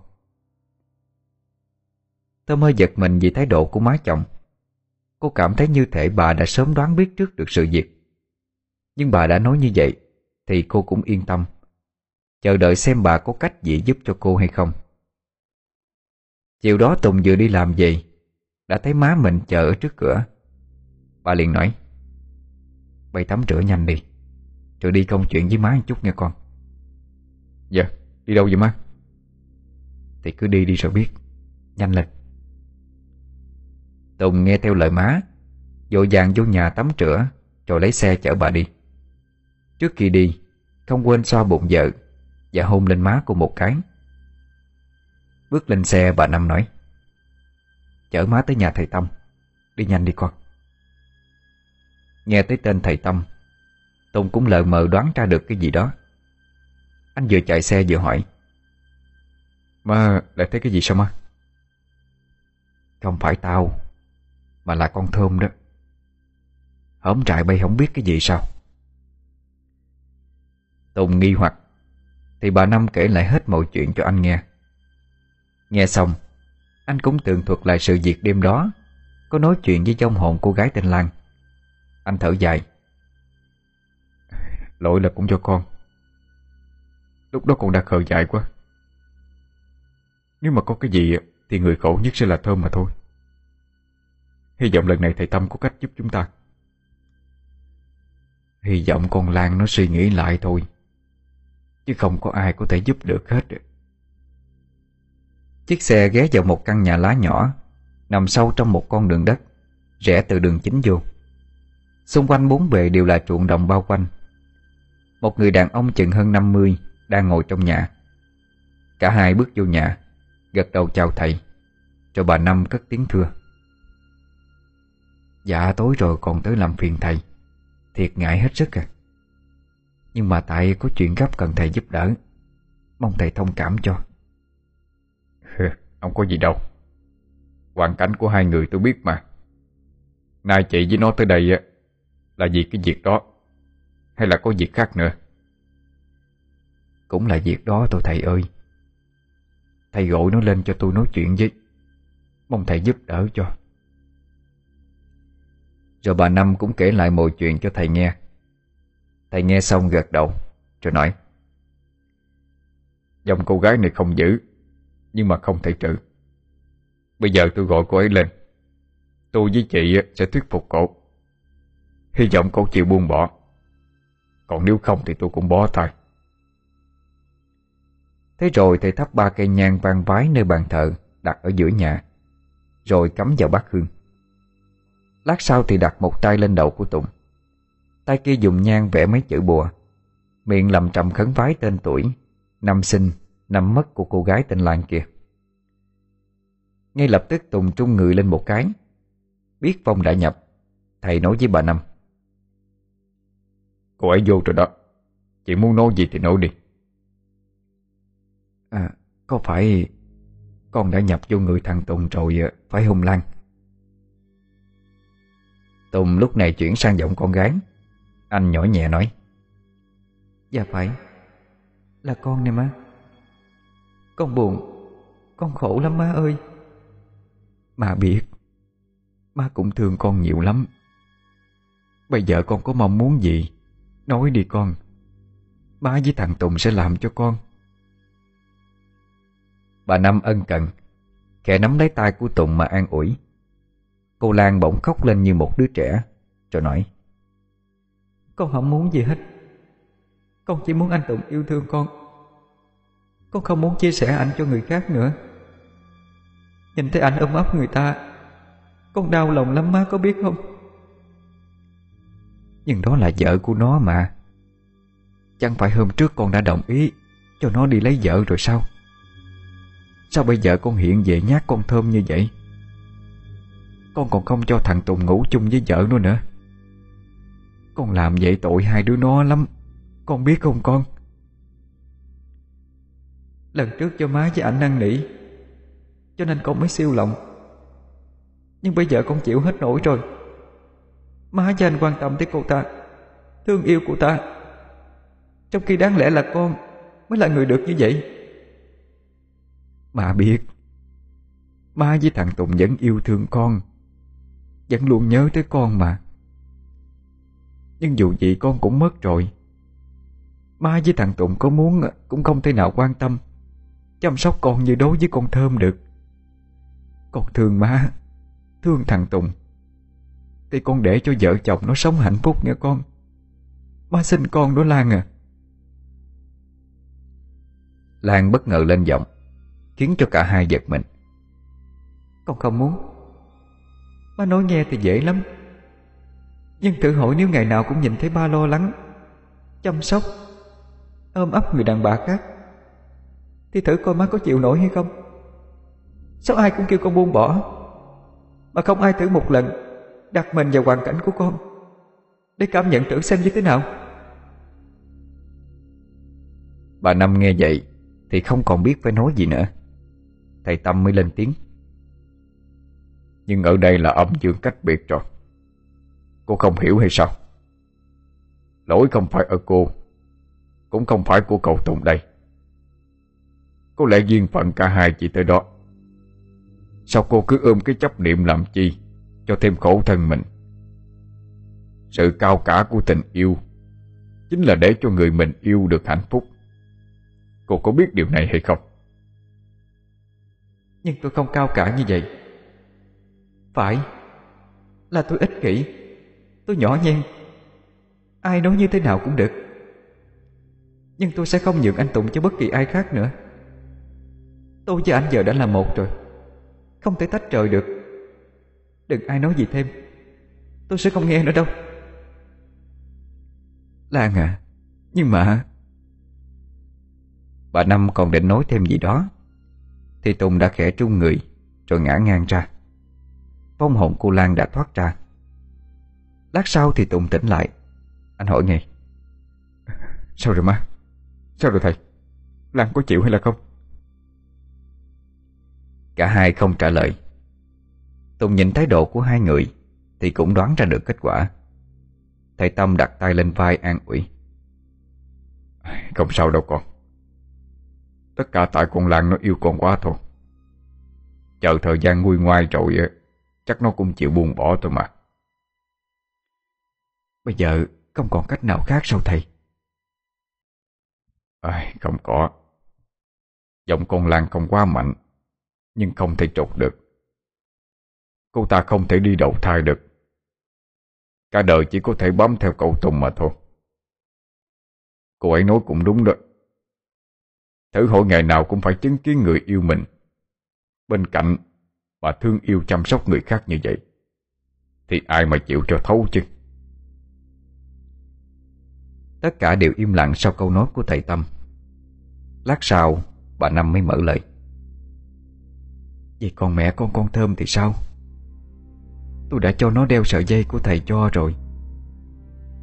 Tôi hơi giật mình vì thái độ của má chồng. Cô cảm thấy như thể bà đã sớm đoán biết trước được sự việc nhưng bà đã nói như vậy, Thì cô cũng yên tâm. Chờ đợi xem bà có cách gì giúp cho cô hay không. Chiều đó Tùng vừa đi làm về, Đã thấy má mình chờ ở trước cửa. Bà liền nói, Bay tắm rửa nhanh đi, Rồi đi công chuyện với má một chút nha con. Dạ Đi đâu vậy má? Thì cứ đi đi rồi biết, Nhanh lên. Tùng nghe theo lời má, Vội vàng vô nhà tắm rửa, Rồi lấy xe chở bà đi. Trước khi đi, Không quên xoa bụng vợ Và hôn lên má cô một cái. Bước lên xe, bà Năm nói, Chở má tới nhà thầy Tâm, Đi nhanh đi con. Nghe tới tên thầy Tâm, Tùng cũng lờ mờ đoán ra được cái gì đó. Anh vừa chạy xe vừa hỏi, Má lại thấy cái gì sao má? Không phải tao, Mà là con thơm đó. Hổng trại bay không biết cái gì sao. Tùng nghi hoặc. Thì bà Năm kể lại hết mọi chuyện cho anh nghe. Nghe xong, Anh cũng tường thuật lại sự việc đêm đó. Có nói chuyện với trong hồn cô gái tên Lan. Anh thở dài. Lỗi là cũng cho con. Lúc đó con đã khờ dại quá. Nếu mà có cái gì Thì người khổ nhất sẽ là Thơm mà thôi. Hy vọng lần này thầy Tâm có cách giúp chúng ta. Hy vọng con Lan nó suy nghĩ lại thôi. Chứ không có ai có thể giúp được hết Chiếc xe ghé vào một căn nhà lá nhỏ, Nằm sâu trong một con đường đất, Rẽ từ đường chính vô. Xung quanh bốn bề đều là ruộng đồng bao quanh. Một người đàn ông chừng hơn 50 Đang ngồi trong nhà. Cả hai bước vô nhà, Gật đầu chào thầy, Rồi bà Năm cất tiếng thưa. Dạ tối rồi còn tới làm phiền thầy. Thiệt ngại hết sức à. Nhưng mà tại có chuyện gấp cần thầy giúp đỡ. Mong thầy thông cảm cho. Không có gì đâu. Hoàn cảnh của hai người tôi biết mà. Nay chị với nó tới đây Là vì cái việc đó Hay là có việc khác nữa? Cũng là việc đó thôi thầy ơi. Thầy gọi nó lên cho tôi nói chuyện với. Mong thầy giúp đỡ cho. Rồi bà Năm cũng kể lại mọi chuyện cho thầy nghe Thầy nghe xong gật đầu, Rồi nói, Dòng cô gái này không giữ Nhưng mà không thể trừ. Bây giờ tôi gọi cô ấy lên, Tôi với chị sẽ thuyết phục cô. Hy vọng cô chịu buông bỏ. Còn nếu không thì tôi cũng bó tay. Thế rồi thầy thắp ba cây nhang vang vái nơi bàn thờ Đặt ở giữa nhà, Rồi cắm vào bát hương. Lát sau thì đặt một tay lên đầu của Tùng Tay kia dùng nhang vẽ mấy chữ bùa. Miệng lầm trầm khấn vái tên tuổi. Năm sinh, năm mất của cô gái tên Lan kia. Ngay lập tức Tùng trung người lên một cái. Biết Phong đã nhập. Thầy nói với bà Năm. Cô ấy vô rồi đó. Chị muốn nói gì thì nói đi. À, có phải con đã nhập vô người thằng Tùng rồi phải hung Lan? Tùng lúc này chuyển sang giọng con gái Anh nhỏ nhẹ nói. Dạ phải. Là con nè má Con buồn. Con khổ lắm má ơi. Má biết. Má cũng thương con nhiều lắm. Bây giờ con có mong muốn gì? Nói đi con. Má với thằng Tùng sẽ làm cho con. Bà Năm ân cần. Khẽ nắm lấy tay của Tùng mà an ủi. Cô Lan bỗng khóc lên như một đứa trẻ Rồi nói con không muốn gì hết. Con chỉ muốn anh Tùng yêu thương con. Con không muốn chia sẻ ảnh cho người khác nữa. Nhìn thấy ảnh ôm ấp người ta, Con đau lòng lắm má, có biết không? Nhưng đó là vợ của nó mà. Chẳng phải hôm trước con đã đồng ý Cho nó đi lấy vợ rồi sao? Sao bây giờ con hiện về nhát con thơm như vậy? Con còn không cho thằng Tùng ngủ chung với vợ nó nữa. Con làm vậy tội hai đứa nó lắm. Con biết không con? Lần trước cho má với ảnh năn nỉ, Cho nên con mới siêu lòng. Nhưng bây giờ con chịu hết nổi rồi. Má cho anh quan tâm tới cô ta, Thương yêu cô ta. Trong khi đáng lẽ là con Mới là người được như vậy. Má biết, Má với thằng Tùng vẫn yêu thương con, Vẫn luôn nhớ tới con mà. Nhưng dù gì con cũng mất rồi. Má với thằng Tùng có muốn Cũng không thể nào quan tâm. Chăm sóc con như đối với con Thơm được. Con thương má Thương thằng Tùng Thì con để cho vợ chồng nó sống hạnh phúc nha con. Má sinh con đó Lan à. Lan bất ngờ lên giọng Khiến cho cả hai giật mình. Con không muốn. Má nói nghe thì dễ lắm nhưng thử hỏi nếu ngày nào cũng nhìn thấy ba lo lắng, Chăm sóc, Ôm ấp người đàn bà khác, Thì thử coi má có chịu nổi hay không? Sao ai cũng kêu con buông bỏ, Mà không ai thử một lần Đặt mình vào hoàn cảnh của con Để cảm nhận thử xem như thế nào? Bà Năm nghe vậy Thì không còn biết phải nói gì nữa. Thầy Tâm mới lên tiếng. Nhưng ở đây là âm dương cách biệt rồi. Cô không hiểu hay sao? Lỗi không phải ở cô, Cũng không phải của cậu Tùng đây. Có lẽ duyên phận cả hai chỉ tới đó. Sao cô cứ ôm cái chấp niệm làm chi Cho thêm khổ thân mình? Sự cao cả của tình yêu Chính là để cho người mình yêu được hạnh phúc. Cô có biết điều này hay không? Nhưng tôi không cao cả như vậy. Phải, Là tôi ích kỷ. Tôi nhỏ nhen. Ai nói như thế nào cũng được. Nhưng tôi sẽ không nhượng anh Tùng cho bất kỳ ai khác nữa. Tôi với anh giờ đã là một rồi. Không thể tách rời được. Đừng ai nói gì thêm. Tôi sẽ không nghe nữa đâu. Lan à Nhưng mà Bà Năm còn định nói thêm gì đó, Thì Tùng đã khẽ trung người, Rồi ngã ngang ra. Phong hồn cô Lan đã thoát ra. Lát sau thì Tùng tỉnh lại. Anh hỏi ngay. Sao rồi má Sao rồi thầy? Lan có chịu hay là không? Cả hai không trả lời. Tùng nhìn thái độ của hai người Thì cũng đoán ra được kết quả. Thầy Tâm đặt tay lên vai an ủi Không sao đâu con. Tất cả tại con Lan nó yêu con quá thôi. Chờ thời gian nguôi ngoai rồi, Chắc nó cũng chịu buông bỏ thôi mà. Bây giờ không còn cách nào khác sao thầy? À, Không có. Giọng con Lan không quá mạnh Nhưng không thể trục được. Cô ta không thể đi đầu thai được. Cả đời chỉ có thể bám theo cậu Tùng mà thôi. Cô ấy nói cũng đúng đó. Thử hỏi ngày nào cũng phải chứng kiến người yêu mình. Bên cạnh Mà thương yêu chăm sóc người khác như vậy Thì ai mà chịu cho thấu chứ? Tất cả đều im lặng sau câu nói của thầy Tâm. Lát sau, Bà Năm mới mở lời. Vậy còn mẹ con con Thơm thì sao? Tôi đã cho nó đeo sợi dây của thầy cho rồi.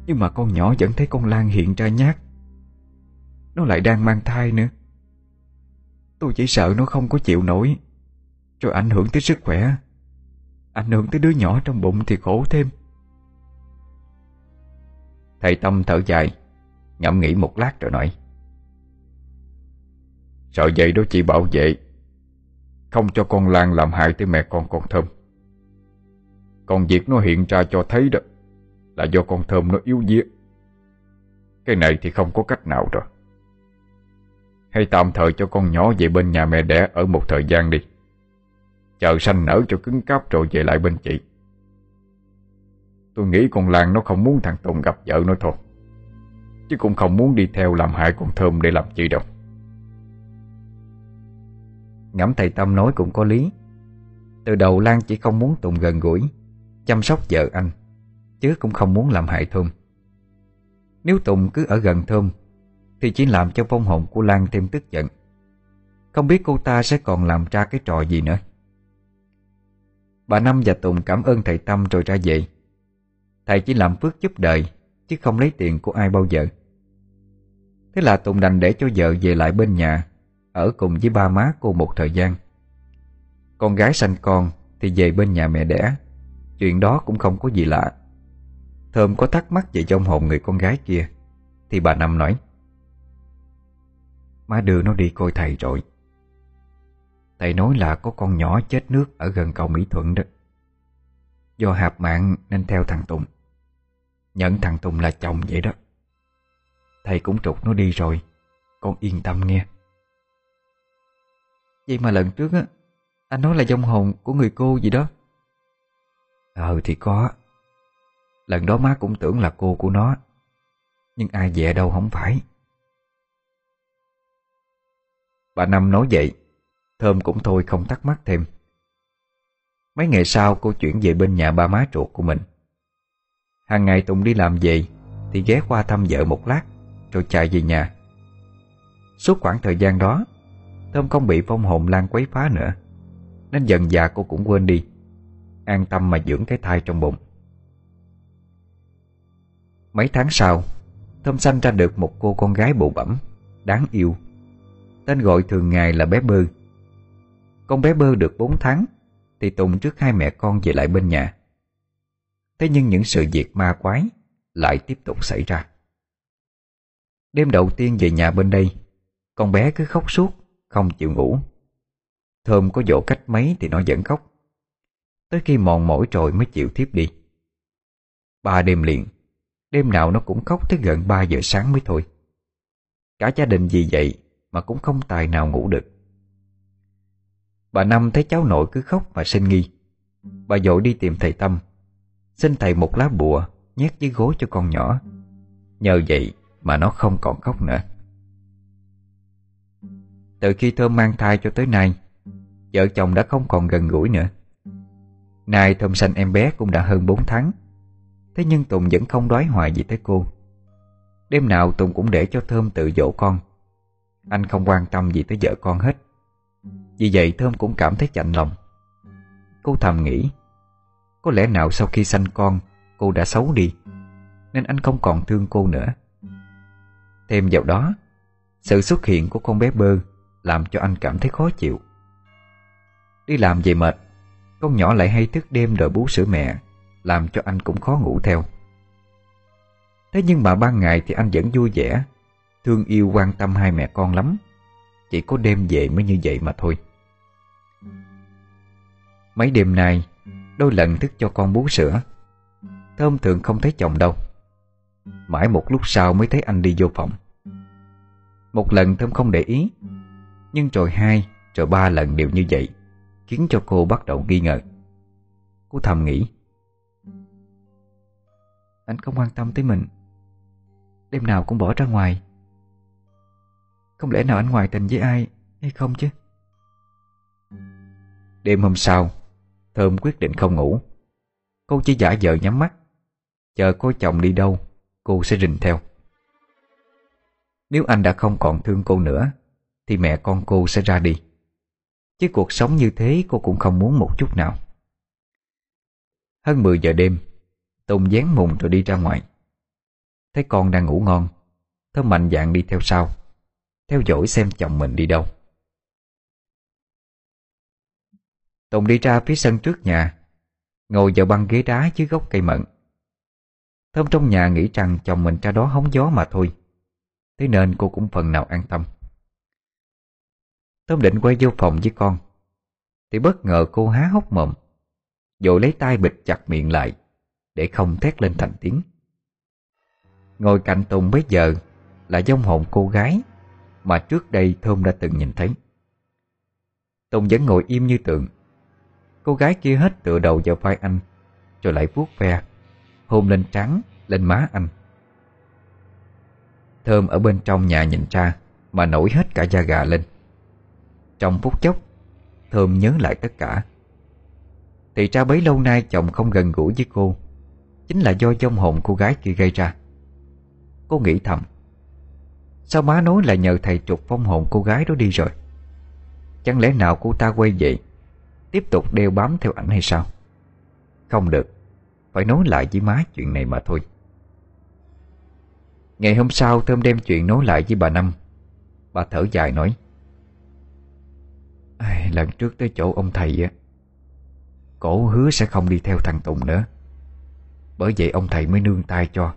Nhưng mà con nhỏ vẫn thấy con Lan hiện ra nhát. Nó lại đang mang thai nữa. Tôi chỉ sợ nó không có chịu nổi, Rồi ảnh hưởng tới sức khỏe. Ảnh hưởng tới đứa nhỏ trong bụng thì khổ thêm. Thầy Tâm thở dài. Ngẫm nghĩ một lát rồi nói. Sợi dây đó chỉ bảo vệ. Không cho con Lan làm hại tới mẹ con con Thơm. Còn việc nó hiện ra cho thấy đó Là do con Thơm nó yếu dĩa Cái này thì không có cách nào rồi. Hay tạm thời cho con nhỏ về bên nhà mẹ đẻ Ở một thời gian đi. Chờ sanh nở cho cứng cáp rồi về lại bên chị. Tôi nghĩ con Lan nó không muốn thằng Tùng gặp vợ nó thôi. Chứ cũng không muốn đi theo làm hại con Thơm để làm chi đâu. Ngẫm thầy Tâm nói cũng có lý. Từ đầu Lan chỉ không muốn Tùng gần gũi, Chăm sóc vợ anh, Chứ cũng không muốn làm hại Thơm. Nếu Tùng cứ ở gần Thơm, Thì chỉ làm cho vong hồn của Lan thêm tức giận. Không biết cô ta sẽ còn làm ra cái trò gì nữa. Bà Năm và Tùng cảm ơn thầy Tâm rồi ra về. Thầy chỉ làm phước giúp đời Chứ không lấy tiền của ai bao giờ. Thế là Tùng đành để cho vợ về lại bên nhà, Ở cùng với ba má cô một thời gian. Con gái sanh con Thì về bên nhà mẹ đẻ, Chuyện đó cũng không có gì lạ. Thơm có thắc mắc về trong hồn người con gái kia, Thì bà Năm nói, Má đưa nó đi coi thầy rồi. Thầy nói là có con nhỏ chết nước Ở gần cầu Mỹ Thuận đó. Do hạp mạng nên theo thằng Tùng. Nhận thằng Tùng là chồng vậy đó. Thầy cũng trục nó đi rồi. Con yên tâm nghe. Vậy mà lần trước á, Anh nói là dông hồn của người cô gì đó. Ờ thì có. Lần đó má cũng tưởng là cô của nó. Nhưng ai về đâu không phải. Bà Năm nói vậy, Thơm cũng thôi không thắc mắc thêm. Mấy ngày sau cô chuyển về bên nhà ba má ruột của mình. Hàng ngày Tùng đi làm về, Thì ghé qua thăm vợ một lát, Rồi chạy về nhà. Suốt khoảng thời gian đó Thơm không bị phong hồn lan quấy phá nữa, Nên dần dà cô cũng quên đi, An tâm mà dưỡng cái thai trong bụng. Mấy tháng sau Thơm sanh ra được một cô con gái bụ bẩm, Đáng yêu, Tên gọi thường ngày là bé Bơ. Con bé Bơ được 4 tháng, Thì Tùng trước hai mẹ con về lại bên nhà. Thế nhưng những sự việc ma quái Lại tiếp tục xảy ra. Đêm đầu tiên về nhà bên đây, Con bé cứ khóc suốt, Không chịu ngủ. Thơm có dỗ cách mấy thì nó vẫn khóc. Tới khi mòn mỏi rồi mới chịu thiếp đi. Ba đêm liền, Đêm nào nó cũng khóc tới gần 3 giờ sáng mới thôi. Cả gia đình vì vậy Mà cũng không tài nào ngủ được. Bà Năm thấy cháu nội cứ khóc mà sinh nghi. Bà dội đi tìm thầy Tâm. Xin thầy một lá bùa Nhét dưới gối cho con nhỏ. Nhờ vậy mà nó không còn khóc nữa. Từ khi Thơm mang thai cho tới nay, Vợ chồng đã không còn gần gũi nữa. Nay Thơm sanh em bé cũng đã hơn 4 tháng. Thế nhưng Tùng vẫn không đoái hoài gì tới cô. Đêm nào Tùng cũng để cho Thơm tự dỗ con. Anh không quan tâm gì tới vợ con hết. Vì vậy Thơm cũng cảm thấy chạnh lòng. Cô thầm nghĩ có lẽ nào sau khi sanh con, Cô đã xấu đi, Nên anh không còn thương cô nữa. Thêm vào đó, Sự xuất hiện của con bé bơ Làm cho anh cảm thấy khó chịu. Đi làm về mệt, Con nhỏ lại hay thức đêm đợi bú sữa mẹ, làm cho anh cũng khó ngủ theo. Thế nhưng mà ban ngày thì anh vẫn vui vẻ, Thương yêu quan tâm hai mẹ con lắm. Chỉ có đêm về mới như vậy mà thôi. Mấy đêm nay Đôi lần thức cho con bú sữa. Thơm thường không thấy chồng đâu. Mãi một lúc sau mới thấy anh đi vô phòng. Một lần Thơm không để ý, Nhưng rồi hai, Rồi ba lần đều như vậy, Khiến cho cô bắt đầu nghi ngờ. Cô thầm nghĩ, anh không quan tâm tới mình. Đêm nào cũng bỏ ra ngoài. Không lẽ nào anh ngoài tình với ai Hay không chứ? Đêm hôm sau Thơm quyết định không ngủ. Cô chỉ giả vờ nhắm mắt. Chờ cô chồng đi đâu, Cô sẽ rình theo. Nếu anh đã không còn thương cô nữa, Thì mẹ con cô sẽ ra đi. Chứ cuộc sống như thế cô cũng không muốn một chút nào. Hơn 10 giờ đêm, Tùng dán mùng rồi đi ra ngoài. Thấy con đang ngủ ngon, Thơm mạnh dạng đi theo sau, Theo dõi xem chồng mình đi đâu. Tùng đi ra phía sân trước nhà, Ngồi vào băng ghế đá dưới gốc cây mận. Thơm trong nhà nghĩ rằng chồng mình ra đó hóng gió mà thôi, Thế nên cô cũng phần nào an tâm. Thơm định quay vô phòng với con, Thì bất ngờ cô há hốc mồm Rồi lấy tay bịt chặt miệng lại, để không thét lên thành tiếng. Ngồi cạnh Tùng bây giờ Là dông hồn cô gái Mà trước đây Thơm đã từng nhìn thấy. Tùng vẫn ngồi im như tượng Cô gái kia hết tựa đầu vào vai anh Rồi lại vuốt ve Hôn lên trắng, lên má anh. Thơm ở bên trong nhà nhìn ra Mà nổi hết cả da gà lên. Trong phút chốc Thơm nhớ lại tất cả. Thì ra bấy lâu nay chồng không gần gũi với cô Chính là do trong hồn cô gái kia gây ra. Cô nghĩ thầm Sao má nói là nhờ thầy trục phong hồn cô gái đó đi rồi? Chẳng lẽ nào cô ta quay vậy Tiếp tục đeo bám theo ảnh hay sao? Không được. Phải nói lại với má chuyện này mà thôi. Ngày hôm sau Thơm đem chuyện nói lại với bà Năm. Bà thở dài nói Lần trước tới chỗ ông thầy á, Cổ hứa sẽ không đi theo thằng Tùng nữa. Bởi vậy ông thầy mới nương tay cho.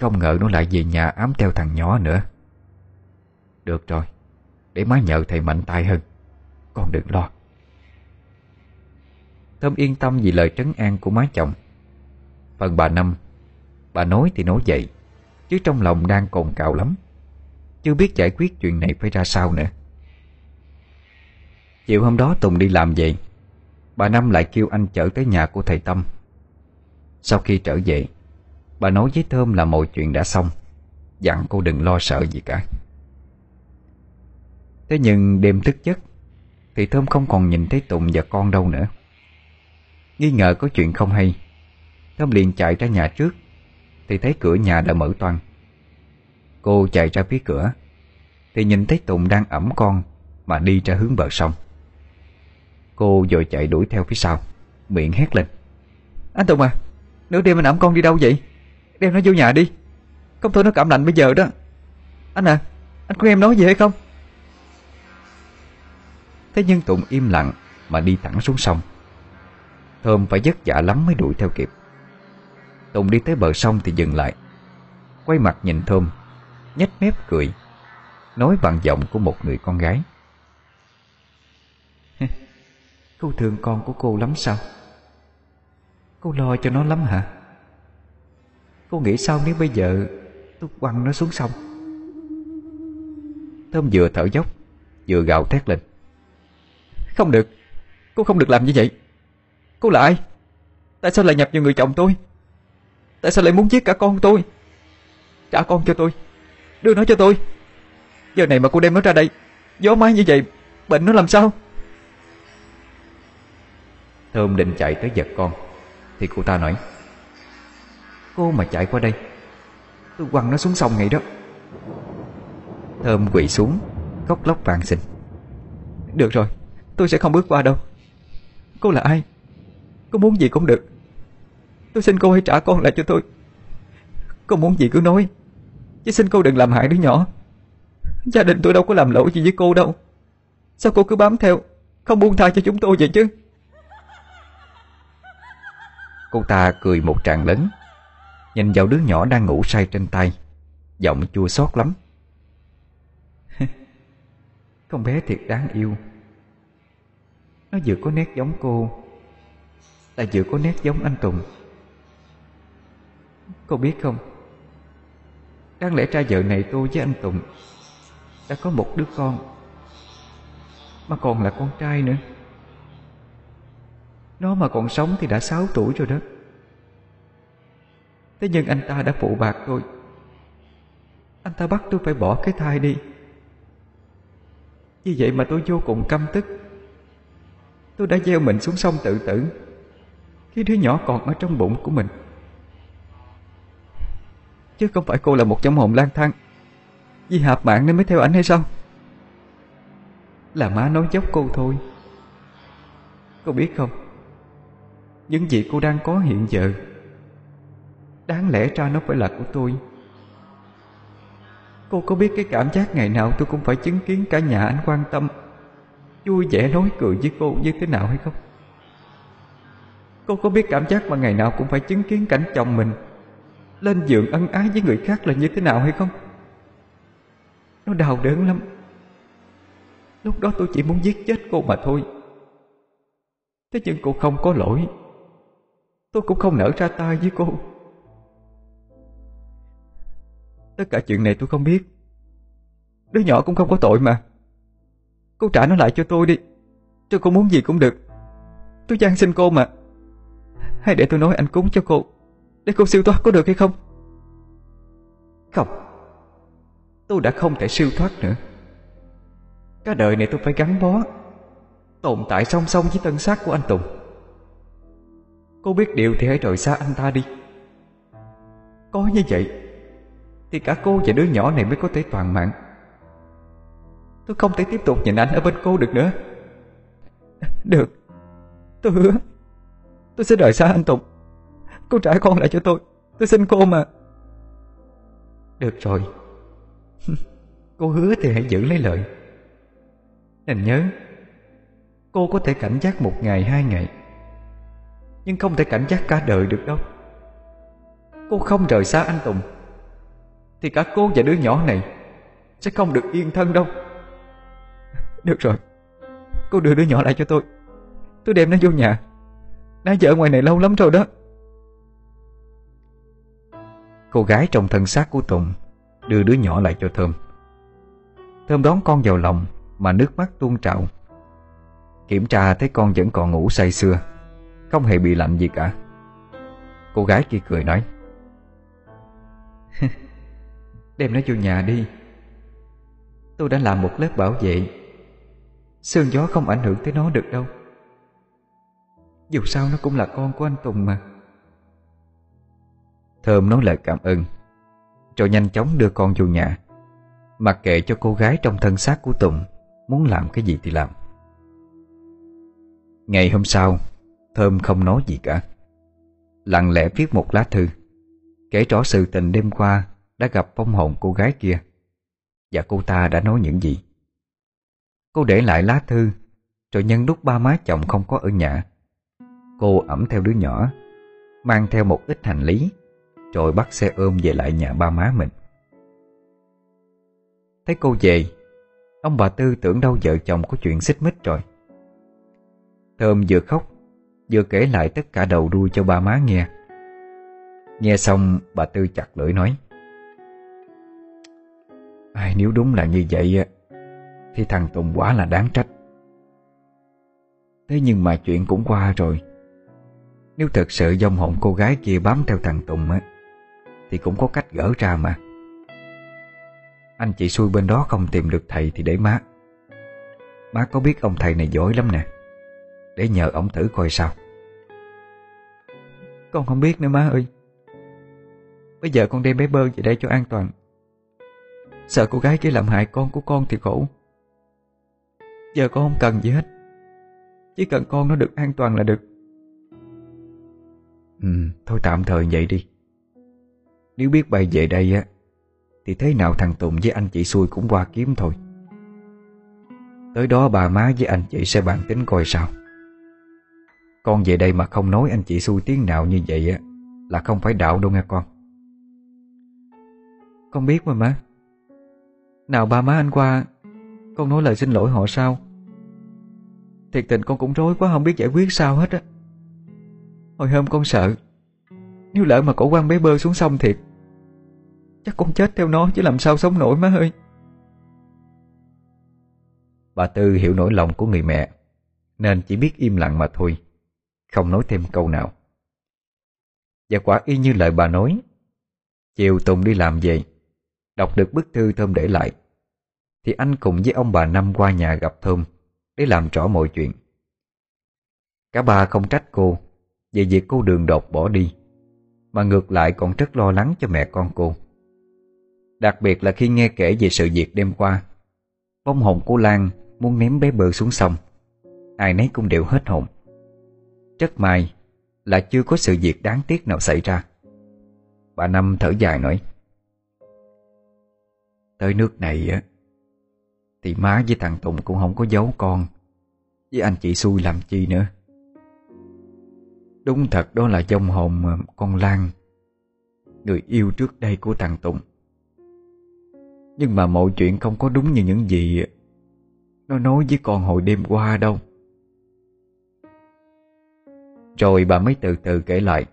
Không ngờ nó lại về nhà ám theo thằng nhỏ nữa. Được rồi, Để má nhờ thầy mạnh tay hơn. Con đừng lo. Thơm yên tâm vì lời trấn an của má chồng. Phần bà Năm, Bà nói thì nói vậy, Chứ trong lòng đang cồn cào lắm, Chưa biết giải quyết chuyện này phải ra sao nữa. Chiều hôm đó Tùng đi làm vậy Bà Năm lại kêu anh chở tới nhà của thầy Tâm. Sau khi trở về, Bà nói với Thơm là mọi chuyện đã xong, Dặn cô đừng lo sợ gì cả. Thế nhưng đêm thức giấc Thì Thơm không còn nhìn thấy tùng và con đâu nữa. Nghi ngờ có chuyện không hay. Thơm liền chạy ra nhà trước, Thì thấy cửa nhà đã mở toang. Cô chạy ra phía cửa, Thì nhìn thấy Tùng đang ẩm con Mà đi ra hướng bờ sông. Cô vội chạy đuổi theo phía sau, Miệng hét lên. Anh Tùng à Nửa đêm anh ẩm con đi đâu vậy? Đem nó vô nhà đi. Không thôi nó cảm lạnh bây giờ đó. Anh à Anh có em nói gì hay không? Thế nhưng Tùng im lặng Mà đi thẳng xuống sông. Thơm phải vất vả lắm mới đuổi theo kịp. Tùng đi tới bờ sông thì dừng lại. Quay mặt nhìn Thơm, nhếch mép cười, Nói bằng giọng của một người con gái. [LAUGHS] Cô thương con của cô lắm sao? Cô lo cho nó lắm hả? Cô nghĩ sao nếu bây giờ Tôi quăng nó xuống sông? Thơm vừa thở dốc, Vừa gào thét lên. Không được, Cô không được làm như vậy. Cô là ai Tại sao lại nhập vào người chồng tôi? Tại sao lại muốn giết cả con tôi? Trả con cho tôi. Đưa nó cho tôi. Giờ này mà cô đem nó ra đây Gió mái như vậy Bệnh nó làm sao? Thơm định chạy tới giật con Thì cô ta nói Cô mà chạy qua đây Tôi quăng nó xuống sông ngay đó. Thơm quỳ xuống Khóc lóc vàng xin Được rồi Tôi sẽ không bước qua đâu. Cô là ai Cô muốn gì cũng được. Tôi xin cô hãy trả con lại cho tôi. Cô muốn gì cứ nói. Chứ xin cô đừng làm hại đứa nhỏ. Gia đình tôi đâu có làm lỗi gì với cô đâu. Sao cô cứ bám theo Không buông tha cho chúng tôi vậy chứ? Cô ta cười một tràng lớn Nhìn vào đứa nhỏ đang ngủ say trên tay. Giọng chua xót lắm. [LAUGHS] Con bé thiệt đáng yêu. Nó vừa có nét giống cô là vừa có nét giống anh Tùng. Cô biết không? Đáng lẽ trai vợ này tôi với anh Tùng Đã có một đứa con, Mà còn là con trai nữa. Nó mà còn sống thì đã 6 tuổi rồi đó. Thế nhưng anh ta đã phụ bạc tôi. Anh ta bắt tôi phải bỏ cái thai đi. Vì vậy mà tôi vô cùng căm tức. Tôi đã gieo mình xuống sông tự tử. Khi đứa nhỏ còn ở trong bụng của mình. Chứ không phải cô là một trong hồn lang thang. Vì hạp mạng nên mới theo ảnh hay sao? Là má nói dốc cô thôi. Cô biết không? Những gì cô đang có hiện giờ, Đáng lẽ ra nó phải là của tôi. Cô có biết cái cảm giác ngày nào tôi cũng phải chứng kiến cả nhà anh quan tâm, Vui vẻ nói cười với cô như thế nào hay không? Cô có biết cảm giác mà ngày nào cũng phải chứng kiến cảnh chồng mình Lên giường ân ái với người khác là như thế nào hay không? Nó đau đớn lắm. Lúc đó tôi chỉ muốn giết chết cô mà thôi. Thế nhưng cô không có lỗi. Tôi cũng không nở ra tay với cô. Tất cả chuyện này tôi không biết. Đứa nhỏ cũng không có tội mà. Cô trả nó lại cho tôi đi. Tôi cô muốn gì cũng được. Tôi gian xin cô mà. Hay để tôi nói anh cúng cho cô. Để cô siêu thoát có được hay không? Không. Tôi đã không thể siêu thoát nữa. Cả đời này tôi phải gắn bó Tồn tại song song với tân xác của anh Tùng. Cô biết điều thì hãy rời xa anh ta đi. Có như vậy thì cả cô và đứa nhỏ này mới có thể toàn mạng. Tôi không thể tiếp tục nhìn anh ở bên cô được nữa. Được. Tôi hứa Tôi sẽ đợi xa anh Tùng. Cô trả con lại cho tôi. Tôi xin cô mà. Được rồi. [LAUGHS] Cô hứa thì hãy giữ lấy lời. Nên nhớ Cô có thể cảnh giác một ngày hai ngày. Nhưng không thể cảnh giác cả đời được đâu. Cô không rời xa anh Tùng. Thì cả cô và đứa nhỏ này Sẽ không được yên thân đâu. Được rồi. Cô đưa đứa nhỏ lại cho tôi. Tôi đem nó vô nhà nó giờ ở ngoài này lâu lắm rồi đó. Cô gái trong thân xác của Tùng Đưa đứa nhỏ lại cho Thơm. Thơm đón con vào lòng Mà nước mắt tuôn trào. Kiểm tra thấy con vẫn còn ngủ say sưa, Không hề bị lạnh gì cả. Cô gái kia cười nói [LAUGHS] Đem nó vô nhà đi. Tôi đã làm một lớp bảo vệ. Sương gió không ảnh hưởng tới nó được đâu. Dù sao nó cũng là con của anh Tùng mà. Thơm nói lời cảm ơn, Rồi nhanh chóng đưa con vô nhà. Mặc kệ cho cô gái trong thân xác của Tùng Muốn làm cái gì thì làm. Ngày hôm sau, Thơm không nói gì cả. Lặng lẽ viết một lá thư, Kể rõ sự tình đêm qua Đã gặp phong hồn cô gái kia. Và cô ta đã nói những gì. Cô để lại lá thư, Rồi nhân lúc ba má chồng không có ở nhà Cô ẩm theo đứa nhỏ, Mang theo một ít hành lý, Rồi bắt xe ôm về lại nhà ba má mình. Thấy cô về, Ông bà Tư tưởng đâu vợ chồng có chuyện xích mích rồi. Thơm vừa khóc, Vừa kể lại tất cả đầu đuôi cho ba má nghe. Nghe xong, bà Tư chặt lưỡi nói, Ai, nếu đúng là như vậy Thì thằng Tùng quả là đáng trách. Thế nhưng mà chuyện cũng qua rồi nếu thật sự dông hồn cô gái kia bám theo thằng Tùng á, Thì cũng có cách gỡ ra mà. Anh chị xui bên đó không tìm được thầy thì để má. Má có biết ông thầy này giỏi lắm nè. Để nhờ ông thử coi sao. Con không biết nữa má ơi. Bây giờ con đem bé bơ về đây cho an toàn. Sợ cô gái kia làm hại con của con thì khổ. Giờ con không cần gì hết. Chỉ cần con nó được an toàn là được. Ừ, thôi tạm thời vậy đi. Nếu biết bay về đây á Thì thế nào thằng Tùng với anh chị xui cũng qua kiếm thôi. Tới đó bà má với anh chị sẽ bàn tính coi sao. Con về đây mà không nói anh chị xui tiếng nào như vậy á Là không phải đạo đâu nghe con. Con biết mà má. Nào ba má anh qua Con nói lời xin lỗi họ sao? Thiệt tình con cũng rối quá Không biết giải quyết sao hết á. Hồi hôm con sợ, Nếu lỡ mà cổ quan bé bơ xuống sông thiệt, Chắc con chết theo nó Chứ làm sao sống nổi má ơi. Bà Tư hiểu nỗi lòng của người mẹ, Nên chỉ biết im lặng mà thôi, Không nói thêm câu nào. Và quả y như lời bà nói, Chiều Tùng đi làm về, Đọc được bức thư Thơm để lại, Thì anh cùng với ông bà Năm qua nhà gặp Thơm Để làm rõ mọi chuyện. Cả ba không trách cô về việc cô đường đột bỏ đi, Mà ngược lại còn rất lo lắng cho mẹ con cô. Đặc biệt là khi nghe kể về sự việc đêm qua Vong hồn của Lan muốn ném bé bơ xuống sông. Ai nấy cũng đều hết hồn. Rất may là chưa có sự việc đáng tiếc nào xảy ra. Bà Năm thở dài nói, Tới nước này á, Thì má với thằng Tùng cũng không có giấu con, Với anh chị xui làm chi nữa. Đúng thật, đó là dông hồn con Lan, Người yêu trước đây của thằng Tùng. Nhưng mà mọi chuyện không có đúng như những gì Nó nói với con hồi đêm qua đâu. Rồi bà mới từ từ kể lại.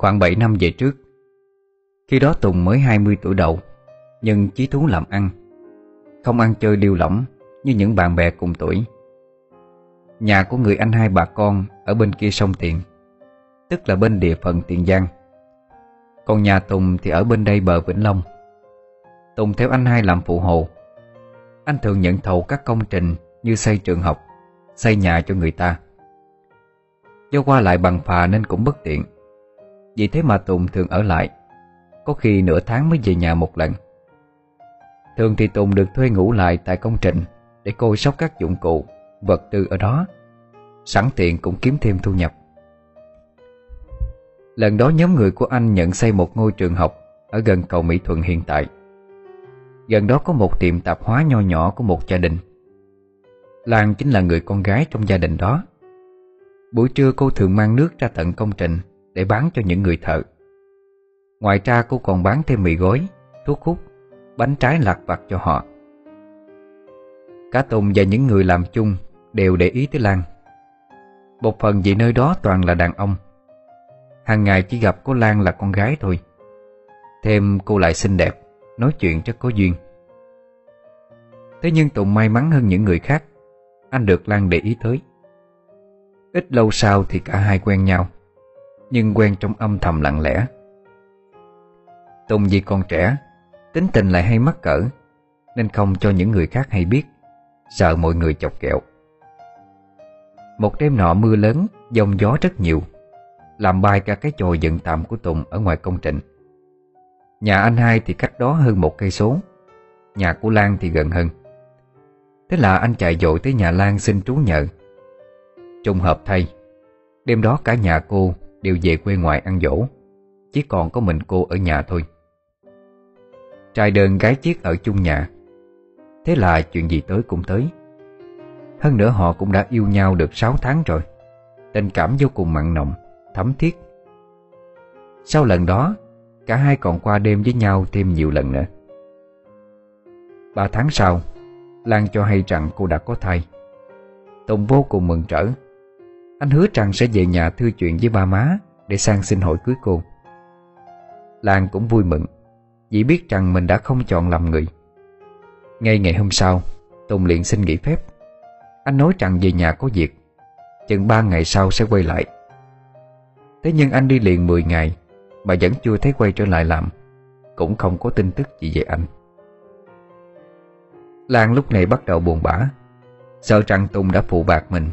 Khoảng 7 năm về trước. Khi đó Tùng mới 20 tuổi đầu, Nhưng chí thú làm ăn. Không ăn chơi liêu lỏng Như những bạn bè cùng tuổi. Nhà của người anh hai bà con Ở bên kia sông Tiền, Tức là bên địa phận Tiền Giang. Còn nhà Tùng thì ở bên đây bờ Vĩnh Long. Tùng theo anh hai làm phụ hồ. Anh thường nhận thầu các công trình Như xây trường học, Xây nhà cho người ta. Do qua lại bằng phà nên cũng bất tiện vì thế mà Tùng thường ở lại. Có khi nửa tháng mới về nhà một lần. Thường thì Tùng được thuê ngủ lại tại công trình Để cô sóc các dụng cụ, vật tư ở đó. Sẵn tiện cũng kiếm thêm thu nhập. Lần đó nhóm người của anh nhận xây một ngôi trường học Ở gần cầu Mỹ Thuận hiện tại. Gần đó có một tiệm tạp hóa nho nhỏ của một gia đình. Lan chính là người con gái trong gia đình đó. Buổi trưa cô thường mang nước ra tận công trình để bán cho những người thợ. Ngoài ra cô còn bán thêm mì gói, thuốc hút, bánh trái lạc vặt cho họ. Cả Tùng và những người làm chung đều để ý tới Lan. Một phần vì nơi đó toàn là đàn ông. Hàng ngày chỉ gặp cô Lan là con gái thôi. Thêm cô lại xinh đẹp Nói chuyện rất có duyên. Thế nhưng Tùng may mắn hơn những người khác. Anh được Lan để ý tới. Ít lâu sau thì cả hai quen nhau. Nhưng quen trong âm thầm lặng lẽ. Tùng vì còn trẻ, Tính tình lại hay mắc cỡ, Nên không cho những người khác hay biết, Sợ mọi người chọc kẹo. Một đêm nọ mưa lớn, Dông gió rất nhiều, Làm bay cả cái chòi dựng tạm của Tùng Ở ngoài công trình. Nhà anh hai thì cách đó hơn một cây số, Nhà của Lan thì gần hơn. Thế là anh chạy dội tới nhà Lan xin trú nhờ. Trùng hợp thay, Đêm đó cả nhà cô đều về quê ngoại ăn dỗ, Chỉ còn có mình cô ở nhà thôi. Trai đơn gái chiếc ở chung nhà. Thế là chuyện gì tới cũng tới. Hơn nữa họ cũng đã yêu nhau được 6 tháng rồi. Tình cảm vô cùng mặn nồng, Thấm thiết. Sau lần đó, Cả hai còn qua đêm với nhau thêm nhiều lần nữa. Ba tháng sau, Lan cho hay rằng cô đã có thai. Tùng vô cùng mừng trở. Anh hứa rằng sẽ về nhà thư chuyện với ba má Để sang xin hỏi cưới cô Lan cũng vui mừng, Vì biết rằng mình đã không chọn làm người. Ngay ngày hôm sau, Tùng liền xin nghỉ phép. Anh nói rằng về nhà có việc, Chừng ba ngày sau sẽ quay lại. Thế nhưng anh đi liền 10 ngày, Mà vẫn chưa thấy quay trở lại làm, Cũng không có tin tức gì về anh. Lan lúc này bắt đầu buồn bã, Sợ rằng Tùng đã phụ bạc mình.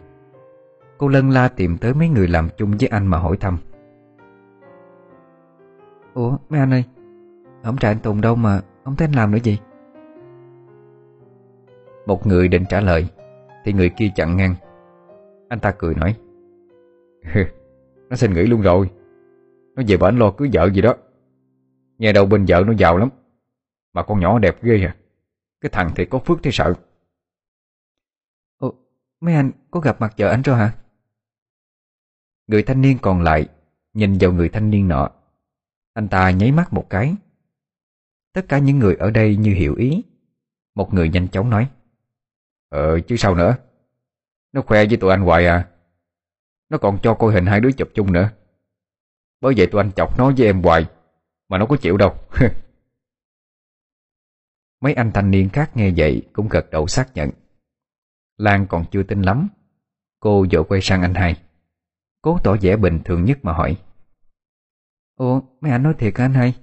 Cô lân la tìm tới mấy người làm chung với anh mà hỏi thăm. Ủa, mấy anh ơi ông trả anh Tùng đâu mà ông thấy anh làm nữa gì? Một người định trả lời, Thì người kia chặn ngang. Anh ta cười nói Nó xin nghỉ luôn rồi. Nó về bển lo cưới vợ gì đó. Nghe đâu bên vợ nó giàu lắm, Mà con nhỏ đẹp ghê à. Cái thằng thì có phước thì sợ. Ủa, mấy anh có gặp mặt vợ anh rồi hả? Người thanh niên còn lại Nhìn vào người thanh niên nọ. Anh ta nháy mắt một cái. Tất cả những người ở đây như hiểu ý. Một người nhanh chóng nói. Ờ chứ sao nữa? Nó khoe với tụi anh hoài à. Nó còn cho coi hình hai đứa chụp chung nữa. Bởi vậy tụi anh chọc nó với em hoài, Mà nó có chịu đâu. [LAUGHS] Mấy anh thanh niên khác nghe vậy Cũng gật đầu xác nhận. Lan còn chưa tin lắm. Cô vội quay sang anh hai. Cố tỏ vẻ bình thường nhất mà hỏi. Ủa mấy anh nói thiệt hả anh hai?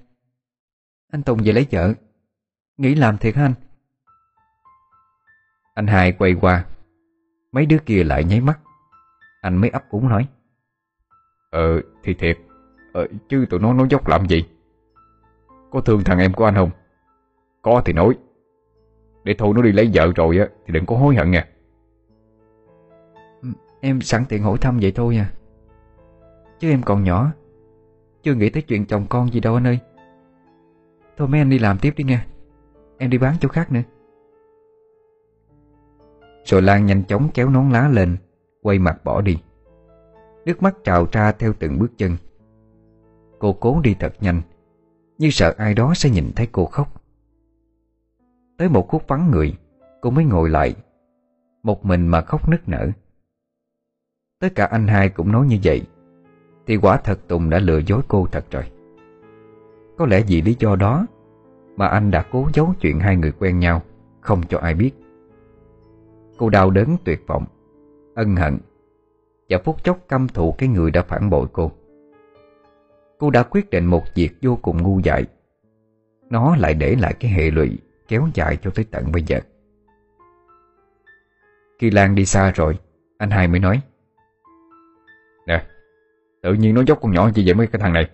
Anh Tùng về lấy vợ. Nghĩ làm thiệt hả anh? Anh hai quay qua. Mấy đứa kia lại nháy mắt. Anh mới ấp úng nói. Ờ thì thiệt. Ờ, Chứ tụi nó nói dốc làm gì? Có thương thằng em của anh không? Có thì nói. Để thôi nó đi lấy vợ rồi á Thì đừng có hối hận nha. Em sẵn tiện hỏi thăm vậy thôi à. Chứ em còn nhỏ. Chưa nghĩ tới chuyện chồng con gì đâu anh ơi. Thôi mấy anh đi làm tiếp đi nghe Em đi bán chỗ khác nữa. Rồi Lan nhanh chóng kéo nón lá lên, Quay mặt bỏ đi. Nước mắt trào ra theo từng bước chân. Cô cố đi thật nhanh, Như sợ ai đó sẽ nhìn thấy cô khóc. Tới một khúc vắng người, Cô mới ngồi lại, Một mình mà khóc nức nở. Tất cả anh hai cũng nói như vậy. Thì quả thật Tùng đã lừa dối cô thật rồi. Có lẽ vì lý do đó Mà anh đã cố giấu chuyện hai người quen nhau, Không cho ai biết. Cô đau đớn tuyệt vọng, Ân hận Và phút chốc căm thù cái người đã phản bội cô. Cô đã quyết định một việc vô cùng ngu dại. Nó lại để lại cái hệ lụy Kéo dài cho tới tận bây giờ. Khi Lan đi xa rồi, Anh hai mới nói. Nè Tự nhiên nó dốc con nhỏ gì vậy mấy cái thằng này.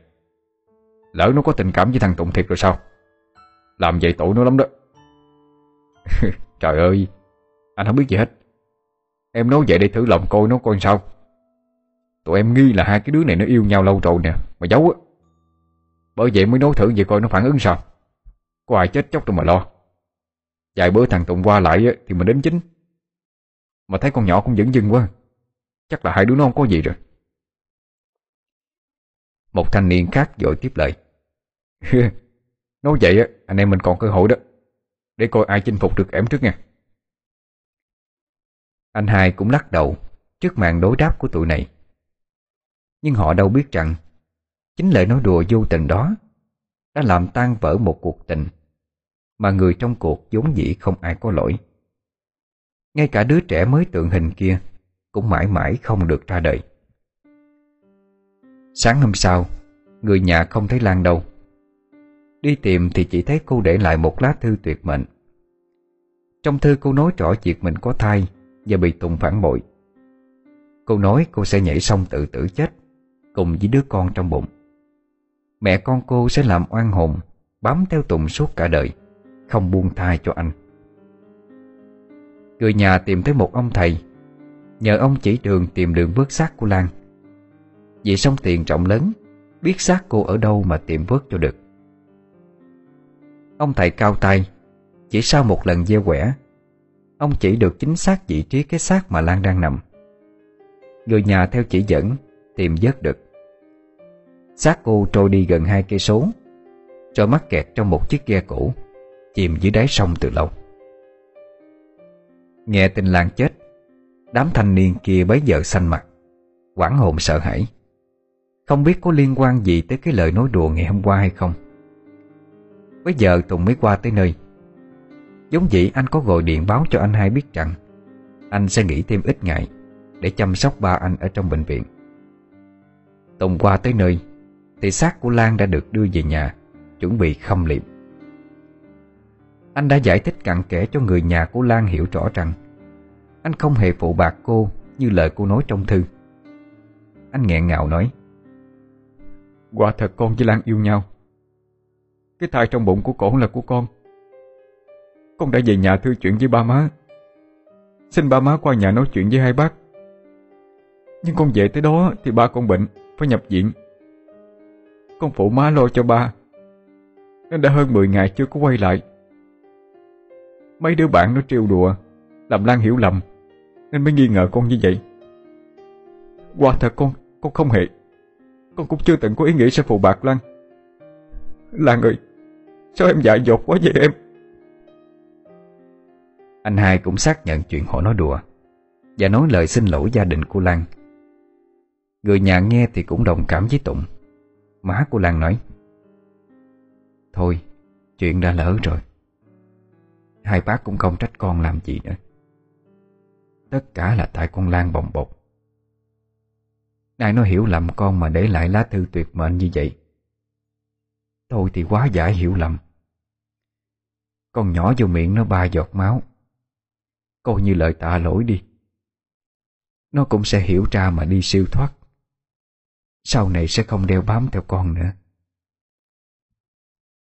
Lỡ nó có tình cảm với thằng Tụng thiệt rồi sao? Làm vậy tội nó lắm đó. [LAUGHS] Trời ơi, Anh không biết gì hết. Em nói vậy để thử lòng coi nó coi sao. Tụi em nghi là hai cái đứa này nó yêu nhau lâu rồi nè, Mà giấu á. Bởi vậy mới nói thử vậy coi nó phản ứng sao. Có ai chết chóc đâu mà lo. Vài bữa thằng Tụng qua lại thì mình đến chính Mà thấy con nhỏ cũng dững dưng quá. Chắc là hai đứa nó không có gì rồi. Một thanh niên khác dội tiếp lời. [LAUGHS] Nói vậy anh em mình còn cơ hội đó. Để coi ai chinh phục được ẻm trước nha. Anh hai cũng lắc đầu Trước màn đối đáp của tụi này. Nhưng họ đâu biết rằng Chính lời nói đùa vô tình đó Đã làm tan vỡ một cuộc tình Mà người trong cuộc vốn dĩ không ai có lỗi. Ngay cả đứa trẻ mới tượng hình kia Cũng mãi mãi không được ra đời. Sáng hôm sau, Người nhà không thấy Lan đâu. Đi tìm thì chỉ thấy cô để lại một lá thư tuyệt mệnh. Trong thư cô nói rõ việc mình có thai Và bị Tùng phản bội. Cô nói cô sẽ nhảy sông tự tử chết, Cùng với đứa con trong bụng. Mẹ con cô sẽ làm oan hồn, Bám theo Tùng suốt cả đời, Không buông thai cho anh. Người nhà tìm thấy một ông thầy. Nhờ ông chỉ đường tìm đường vớt xác của Lan. Vì sông tiền trọng lớn, Biết xác cô ở đâu mà tìm vớt cho được. Ông thầy cao tay, Chỉ sau một lần gieo quẻ, Ông chỉ được chính xác vị trí cái xác mà Lan đang nằm. Người nhà theo chỉ dẫn, Tìm vớt được. Xác cô trôi đi gần hai cây số Rồi mắc kẹt trong một chiếc ghe cũ, Chìm dưới đáy sông từ lâu. Nghe tin Lan chết, Đám thanh niên kia bấy giờ xanh mặt Quảng hồn sợ hãi. Không biết có liên quan gì tới cái lời nói đùa ngày hôm qua hay không. Bây giờ Tùng mới qua tới nơi. Giống vậy anh có gọi điện báo cho anh hai biết rằng Anh sẽ nghỉ thêm ít ngày Để chăm sóc ba anh ở trong bệnh viện. Tùng qua tới nơi, Thì xác của Lan đã được đưa về nhà, Chuẩn bị khâm liệm. Anh đã giải thích cặn kẽ cho người nhà của Lan hiểu rõ rằng Anh không hề phụ bạc cô Như lời cô nói trong thư. Anh nghẹn ngào nói Quả thật con với Lan yêu nhau. Cái thai trong bụng của cổ là của con. Con đã về nhà thư chuyện với ba má. Xin ba má qua nhà nói chuyện với hai bác. Nhưng con về tới đó Thì ba con bệnh, Phải nhập viện. Con phụ má lo cho ba. Nên đã hơn 10 ngày chưa có quay lại. Mấy đứa bạn nó trêu đùa, Làm Lan hiểu lầm, Nên mới nghi ngờ con như vậy. Qua thật con Con không hề con cũng chưa từng có ý nghĩ sẽ phụ bạc Lan Lan ơi Sao em dại dột quá vậy em? Anh hai cũng xác nhận chuyện họ nói đùa Và nói lời xin lỗi gia đình của Lan Người nhà nghe thì cũng đồng cảm với Tụng. Má của Lan nói, Thôi, Chuyện đã lỡ rồi. Hai bác cũng không trách con làm gì nữa. Tất cả là tại con Lan bồng bột. Nay nó hiểu lầm con mà để lại lá thư tuyệt mệnh như vậy? Tôi thì quá giả hiểu lầm. Con nhỏ vô miệng nó ba giọt máu. Coi như lời tạ lỗi đi. Nó cũng sẽ hiểu ra mà đi siêu thoát. Sau này sẽ không đeo bám theo con nữa.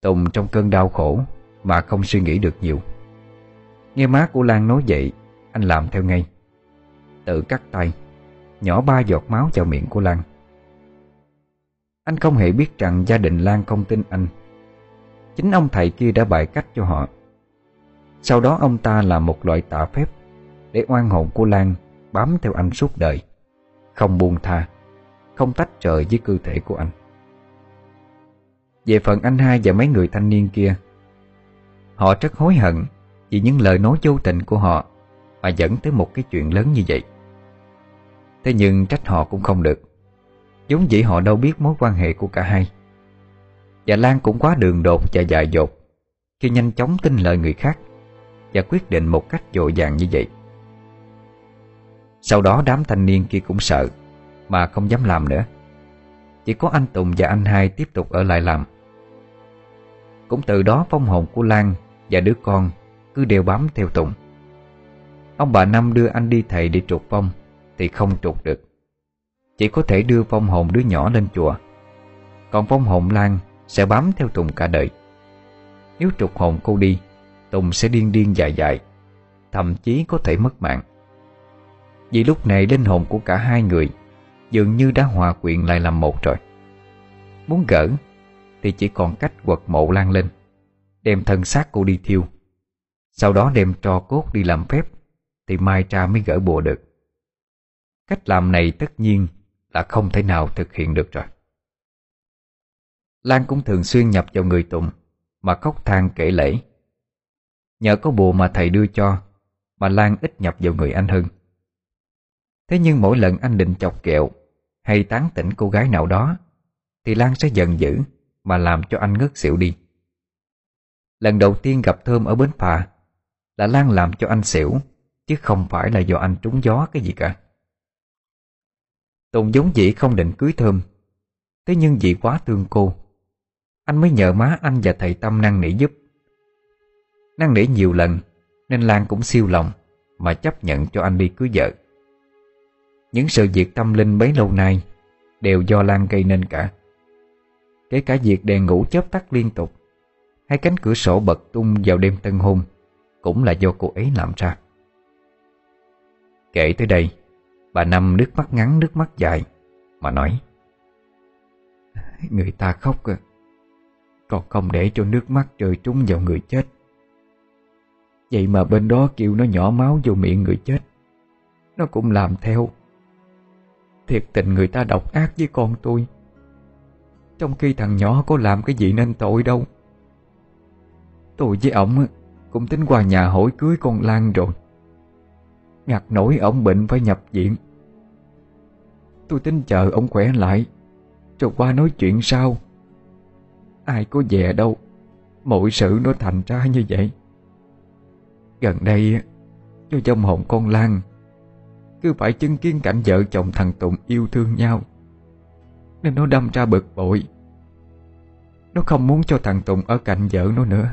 Tùng trong cơn đau khổ Mà không suy nghĩ được nhiều. Nghe má của Lan nói vậy, Anh làm theo ngay. Tự cắt tay. Nhỏ ba giọt máu vào miệng của Lan. Anh không hề biết rằng gia đình Lan không tin anh. Chính ông thầy kia đã bày cách cho họ. Sau đó ông ta làm một loại tạ phép Để oan hồn của Lan bám theo anh suốt đời, Không buông tha, Không tách rời với cơ thể của anh. Về phần anh hai và mấy người thanh niên kia, Họ rất hối hận Vì những lời nói vô tình của họ Mà dẫn tới một cái chuyện lớn như vậy. Thế nhưng trách họ cũng không được. Giống dĩ họ đâu biết mối quan hệ của cả hai. Và Lan cũng quá đường đột và dại dột, Khi nhanh chóng tin lời người khác Và quyết định một cách dội dàng như vậy. Sau đó đám thanh niên kia cũng sợ, Mà không dám làm nữa. Chỉ có anh Tùng và anh hai tiếp tục ở lại làm. Cũng từ đó phong hồn của Lan và đứa con cứ đều bám theo Tùng. Ông bà Năm đưa anh đi thầy để trục phong. Thì không trục được. Chỉ có thể đưa phong hồn đứa nhỏ lên chùa. Còn phong hồn Lan sẽ bám theo Tùng cả đời. Nếu trục hồn cô đi, Tùng sẽ điên điên dài dài, Thậm chí có thể mất mạng. Vì lúc này linh hồn của cả hai người Dường như đã hòa quyện lại làm một rồi. Muốn gỡ, Thì chỉ còn cách quật mộ lan lên, Đem thân xác cô đi thiêu. Sau đó đem trò cốt đi làm phép, Thì mai ra mới gỡ bùa được. Cách làm này tất nhiên là không thể nào thực hiện được rồi. Lan cũng thường xuyên nhập vào người Tùng, Mà khóc than kể lễ Nhờ có bùa mà thầy đưa cho, Mà Lan ít nhập vào người anh hơn. Thế nhưng mỗi lần anh định chọc kẹo Hay tán tỉnh cô gái nào đó, Thì Lan sẽ giận dữ Mà làm cho anh ngất xỉu đi. Lần đầu tiên gặp Thơm ở bến phà Là Lan làm cho anh xỉu, Chứ không phải là do anh trúng gió cái gì cả. Tùng giống dĩ không định cưới Thơm. Thế nhưng vì quá thương cô, Anh mới nhờ má anh và thầy Tâm năng nỉ giúp. Năng nỉ nhiều lần, Nên Lan cũng siêu lòng Mà chấp nhận cho anh đi cưới vợ. Những sự việc tâm linh bấy lâu nay Đều do Lan gây nên cả. Kể cả việc đèn ngủ chớp tắt liên tục, Hay cánh cửa sổ bật tung vào đêm tân hôn Cũng là do cô ấy làm ra. Kể tới đây Bà Năm nước mắt ngắn, nước mắt dài, Mà nói, Người ta khóc à Còn không để cho nước mắt rơi trúng vào người chết. Vậy mà bên đó kêu nó nhỏ máu vô miệng người chết. Nó cũng làm theo. Thiệt tình người ta độc ác với con tôi. Trong khi thằng nhỏ có làm cái gì nên tội đâu. Tôi với ổng cũng tính qua nhà hỏi cưới con Lan rồi. Ngặt nổi ổng bệnh phải nhập viện. Tôi tính chờ ông khỏe lại. Rồi qua nói chuyện sau. Ai có về đâu Mọi sự nó thành ra như vậy. Gần đây Cho trong hồn con Lan, Cứ phải chứng kiến cảnh vợ chồng thằng Tùng yêu thương nhau, Nên nó đâm ra bực bội. Nó không muốn cho thằng Tùng ở cạnh vợ nó nữa,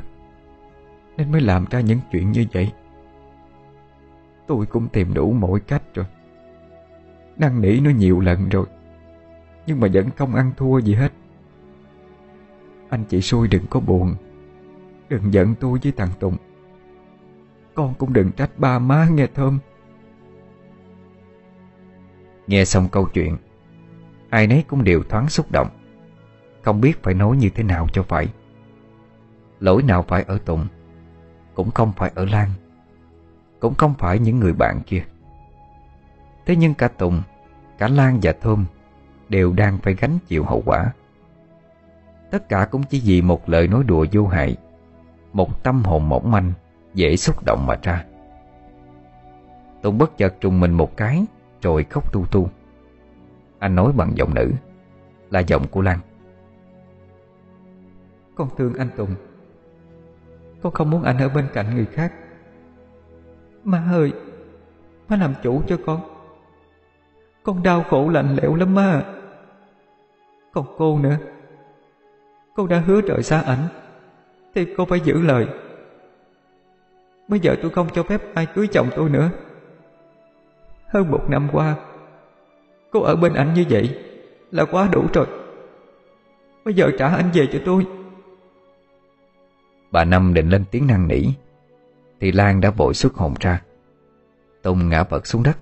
Nên mới làm ra những chuyện như vậy. Tôi cũng tìm đủ mọi cách rồi. Năn nỉ nó nhiều lần rồi. Nhưng mà vẫn không ăn thua gì hết. Anh chị xui đừng có buồn. Đừng giận tôi với thằng Tùng. Con cũng đừng trách ba má nghe thơm. Nghe xong câu chuyện, Ai nấy cũng đều thoáng xúc động. Không biết phải nói như thế nào cho phải. Lỗi nào phải ở Tùng, Cũng không phải ở Lan, Cũng không phải những người bạn kia. Thế nhưng cả Tùng, cả Lan và Thơm đều đang phải gánh chịu hậu quả. Tất cả cũng chỉ vì một lời nói đùa vô hại, một tâm hồn mỏng manh, dễ xúc động mà ra. Tùng bất chợt trùng mình một cái, rồi khóc tu tu. Anh nói bằng giọng nữ, là giọng của Lan. Con thương anh Tùng Con không muốn anh ở bên cạnh người khác Má ơi Má làm chủ cho con con đau khổ lạnh lẽo lắm mà Còn cô nữa. Cô đã hứa trời xa ảnh, Thì cô phải giữ lời. Bây giờ tôi không cho phép ai cưới chồng tôi nữa. Hơn một năm qua, Cô ở bên ảnh như vậy Là quá đủ rồi. Bây giờ trả anh về cho tôi. Bà Năm định lên tiếng năn nỉ, Thì Lan đã vội xuất hồn ra. Tùng ngã vật xuống đất,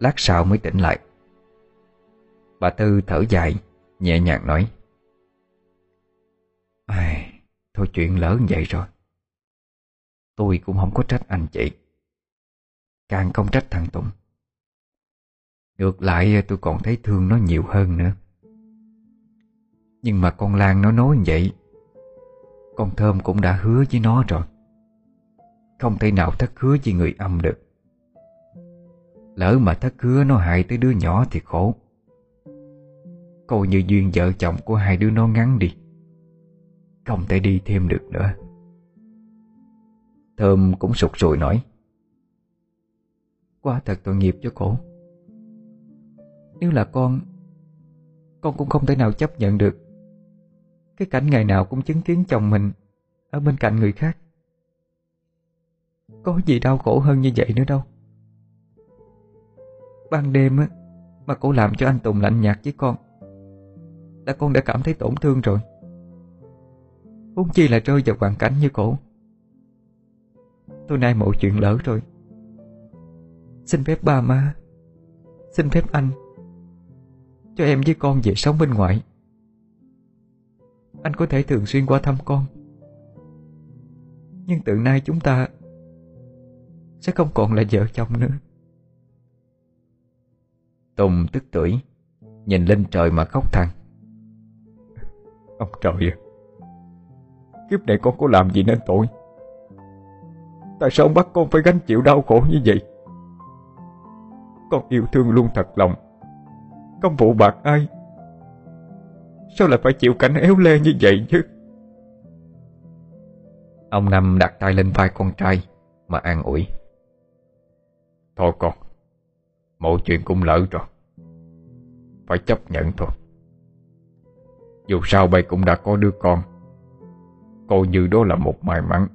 Lát sau mới tỉnh lại. Bà Tư thở dài Nhẹ nhàng nói. Ai, Thôi chuyện lỡ vậy rồi. Tôi cũng không có trách anh chị. Càng không trách thằng Tùng. Ngược lại tôi còn thấy thương nó nhiều hơn nữa. Nhưng mà con Lan nó nói vậy Con Thơm cũng đã hứa với nó rồi. Không thể nào thất hứa với người âm được. Lỡ mà thất hứa nó hại tới đứa nhỏ thì khổ. Coi như duyên vợ chồng của hai đứa nó ngắn đi. Không thể đi thêm được nữa. Thơm cũng sụt sùi nói. Quá thật tội nghiệp cho cổ. Nếu là con Con cũng không thể nào chấp nhận được. Cái cảnh ngày nào cũng chứng kiến chồng mình Ở bên cạnh người khác. Có gì đau khổ hơn như vậy nữa đâu. Ban đêm á, Mà cổ làm cho anh Tùng lạnh nhạt với con là con đã cảm thấy tổn thương rồi. Huống chi là rơi vào hoàn cảnh như cổ Tôi nay mọi chuyện lỡ rồi. Xin phép ba má. Xin phép anh. Cho em với con về sống bên ngoài. Anh có thể thường xuyên qua thăm con. Nhưng từ nay chúng ta Sẽ không còn là vợ chồng nữa. Tùng tức tuổi Nhìn lên trời mà khóc than Ông trời ơi. Kiếp này con có làm gì nên tội? Tại sao ông bắt con phải gánh chịu đau khổ như vậy? Con yêu thương luôn thật lòng. Không phụ bạc ai? Sao lại phải chịu cảnh éo le như vậy chứ? Ông Năm đặt tay lên vai con trai Mà an ủi. Thôi con Mọi chuyện cũng lỡ rồi. Phải chấp nhận thôi dù sao bây cũng đã có đứa con. Coi như đó là một may mắn.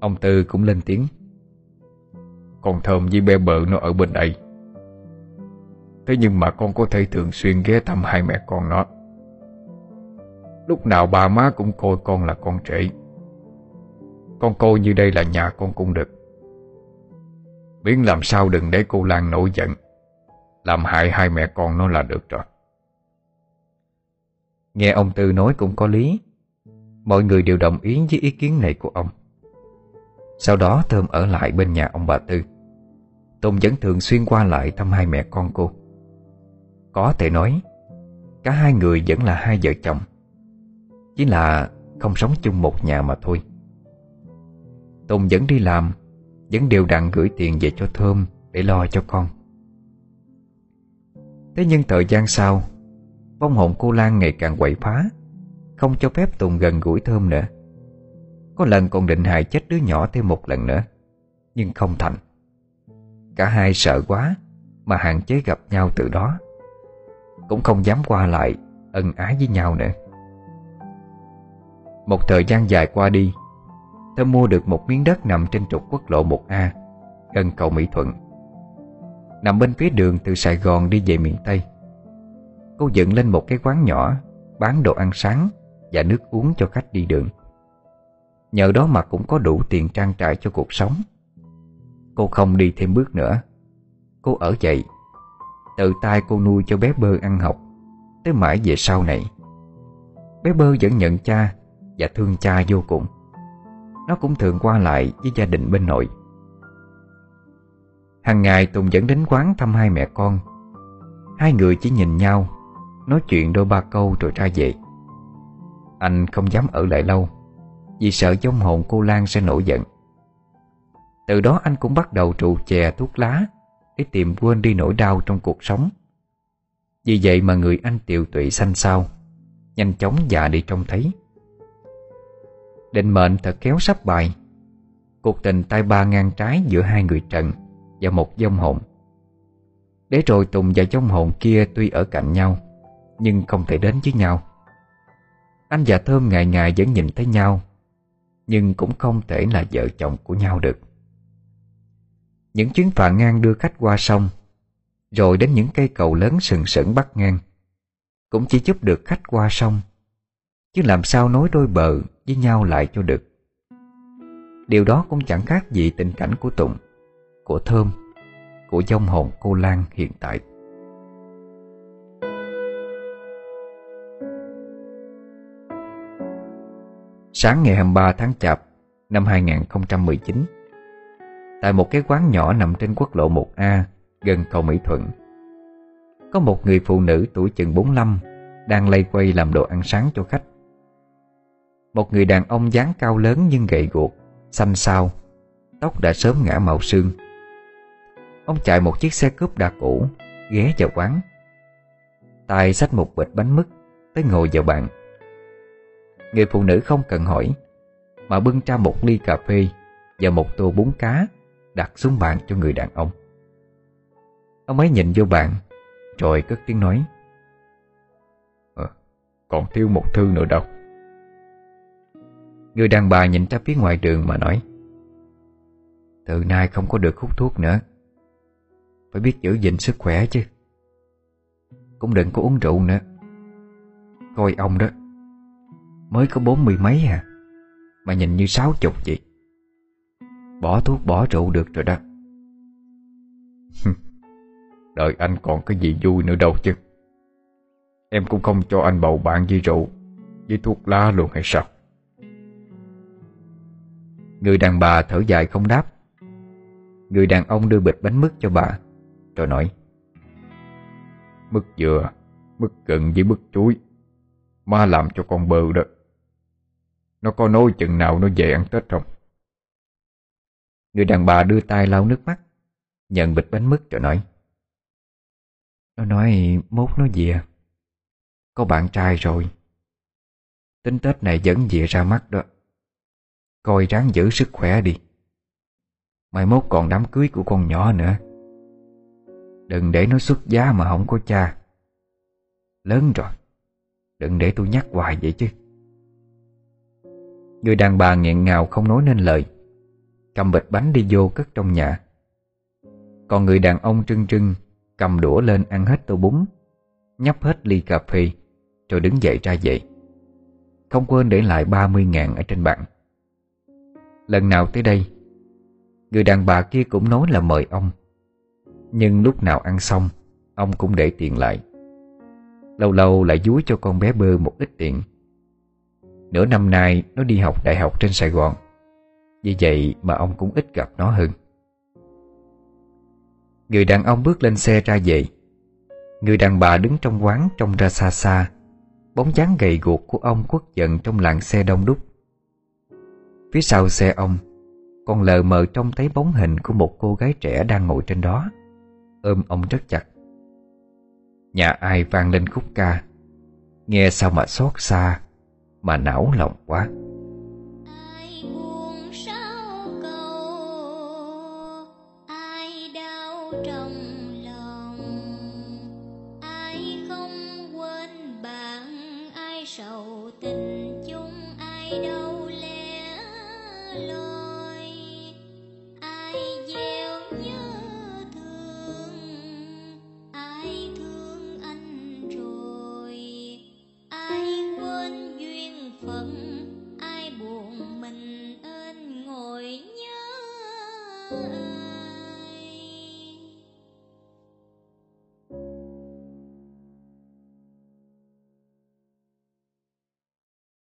Ông Tư cũng lên tiếng. Con Thơm với bé bợ nó ở bên đây. Thế nhưng mà con có thể thường xuyên ghé thăm hai mẹ con nó. Lúc nào ba má cũng coi con là con trẻ. Con coi như đây là nhà con cũng được. Biến làm sao đừng để cô Lan nổi giận. Làm hại hai mẹ con nó là được rồi. Nghe ông Tư nói cũng có lý. Mọi người đều đồng ý với ý kiến này của ông. Sau đó Thơm ở lại bên nhà ông bà Tư. Tùng vẫn thường xuyên qua lại thăm hai mẹ con cô. Có thể nói, Cả hai người vẫn là hai vợ chồng. Chỉ là không sống chung một nhà mà thôi. Tùng vẫn đi làm, Vẫn đều đặn gửi tiền về cho Thơm Để lo cho con. Thế nhưng thời gian sau Vong hồn cô Lan ngày càng quậy phá, Không cho phép Tùng gần gũi Thơm nữa. Có lần còn định hại chết đứa nhỏ thêm một lần nữa, Nhưng không thành. Cả hai sợ quá Mà hạn chế gặp nhau từ đó, Cũng không dám qua lại Ân ái với nhau nữa. Một thời gian dài qua đi Thơm mua được một miếng đất nằm trên trục quốc lộ 1A Gần cầu Mỹ Thuận, Nằm bên phía đường từ Sài Gòn đi về miền Tây. Cô dựng lên một cái quán nhỏ, Bán đồ ăn sáng Và nước uống cho khách đi đường. Nhờ đó mà cũng có đủ tiền trang trải cho cuộc sống. Cô không đi thêm bước nữa. Cô ở dậy, Tự tay cô nuôi cho bé bơ ăn học, Tới mãi về sau này. Bé bơ vẫn nhận cha Và thương cha vô cùng. Nó cũng thường qua lại với gia đình bên nội. Hàng ngày Tùng dẫn đến quán thăm hai mẹ con. Hai người chỉ nhìn nhau Nói chuyện đôi ba câu rồi ra về. Anh không dám ở lại lâu, Vì sợ giống hồn cô Lan sẽ nổi giận. Từ đó anh cũng bắt đầu trụ chè thuốc lá Để tìm quên đi nỗi đau trong cuộc sống. Vì vậy mà người anh tiều tụy xanh xao, Nhanh chóng già đi trông thấy. Định mệnh thật kéo sắp bài Cuộc tình tay ba ngang trái giữa hai người trần Và một dông hồn. Để rồi Tùng và dông hồn kia tuy ở cạnh nhau nhưng không thể đến với nhau. Anh và Thơm ngày ngày vẫn nhìn thấy nhau, Nhưng cũng không thể là vợ chồng của nhau được. Những chuyến phà ngang đưa khách qua sông, Rồi đến những cây cầu lớn sừng sững bắt ngang, Cũng chỉ giúp được khách qua sông, Chứ làm sao nối đôi bờ với nhau lại cho được. Điều đó cũng chẳng khác gì tình cảnh của Tùng, Của Thơm, Của dông hồn cô Lan hiện tại. Sáng ngày 23 tháng Chạp năm 2019 Tại một cái quán nhỏ nằm trên quốc lộ 1A gần cầu Mỹ Thuận Có một người phụ nữ tuổi chừng 45 đang lây quay làm đồ ăn sáng cho khách. Một người đàn ông dáng cao lớn nhưng gầy guộc, xanh xao Tóc đã sớm ngã màu sương. Ông chạy một chiếc xe cướp đa cũ Ghé vào quán. Tay xách một bịch bánh mứt Tới ngồi vào bàn. Người phụ nữ không cần hỏi Mà bưng ra một ly cà phê Và một tô bún cá Đặt xuống bàn cho người đàn ông. Ông ấy nhìn vô bàn Rồi cất tiếng nói à, Còn thiếu một thư nữa đâu. Người đàn bà nhìn ra phía ngoài đường mà nói Từ nay không có được hút thuốc nữa. Phải biết giữ gìn sức khỏe chứ. Cũng đừng có uống rượu nữa. Coi ông đó. Mới có bốn mươi mấy à? Mà nhìn như sáu chục vậy. Bỏ thuốc bỏ rượu được rồi đó. [LAUGHS] Đợi anh còn cái gì vui nữa đâu chứ. Em cũng không cho anh bầu bạn với rượu, Với thuốc lá luôn hay sao? Người đàn bà thở dài không đáp. Người đàn ông đưa bịch bánh mứt cho bà, Rồi nói, Mứt dừa, Mứt gừng với mứt chuối Ma làm cho con bơ đó. Nó có nói chừng nào nó về ăn Tết không? Người đàn bà đưa tay lau nước mắt, Nhận bịch bánh mứt rồi nói. Nó nói, mốt nó về. Có bạn trai rồi. Tính Tết này vẫn về ra mắt đó. Coi ráng giữ sức khỏe đi. Mai mốt còn đám cưới của con nhỏ nữa. Đừng để nó xuất giá mà không có cha. Lớn rồi. Đừng để tôi nhắc hoài vậy chứ. Người đàn bà nghẹn ngào không nói nên lời. Cầm bịch bánh đi vô cất trong nhà. Còn người đàn ông trưng trưng, Cầm đũa lên ăn hết tô bún, Nhấp hết ly cà phê, Rồi đứng dậy ra dậy Không quên để lại 30 ngàn ở trên bàn Lần nào tới đây, Người đàn bà kia cũng nói là mời ông. Nhưng lúc nào ăn xong, Ông cũng để tiền lại. Lâu lâu lại dúi cho con bé bơ một ít tiền. Nửa năm nay nó đi học đại học trên Sài Gòn. Vì vậy mà ông cũng ít gặp nó hơn. Người đàn ông bước lên xe ra về. Người đàn bà đứng trong quán trông ra xa xa. Bóng dáng gầy guộc của ông quất giận trong làng xe đông đúc. Phía sau xe ông, Còn lờ mờ trông thấy bóng hình của một cô gái trẻ đang ngồi trên đó. Ôm ông rất chặt. Nhà ai vang lên khúc ca. Nghe sao mà xót xa. Mà não lòng quá. Ai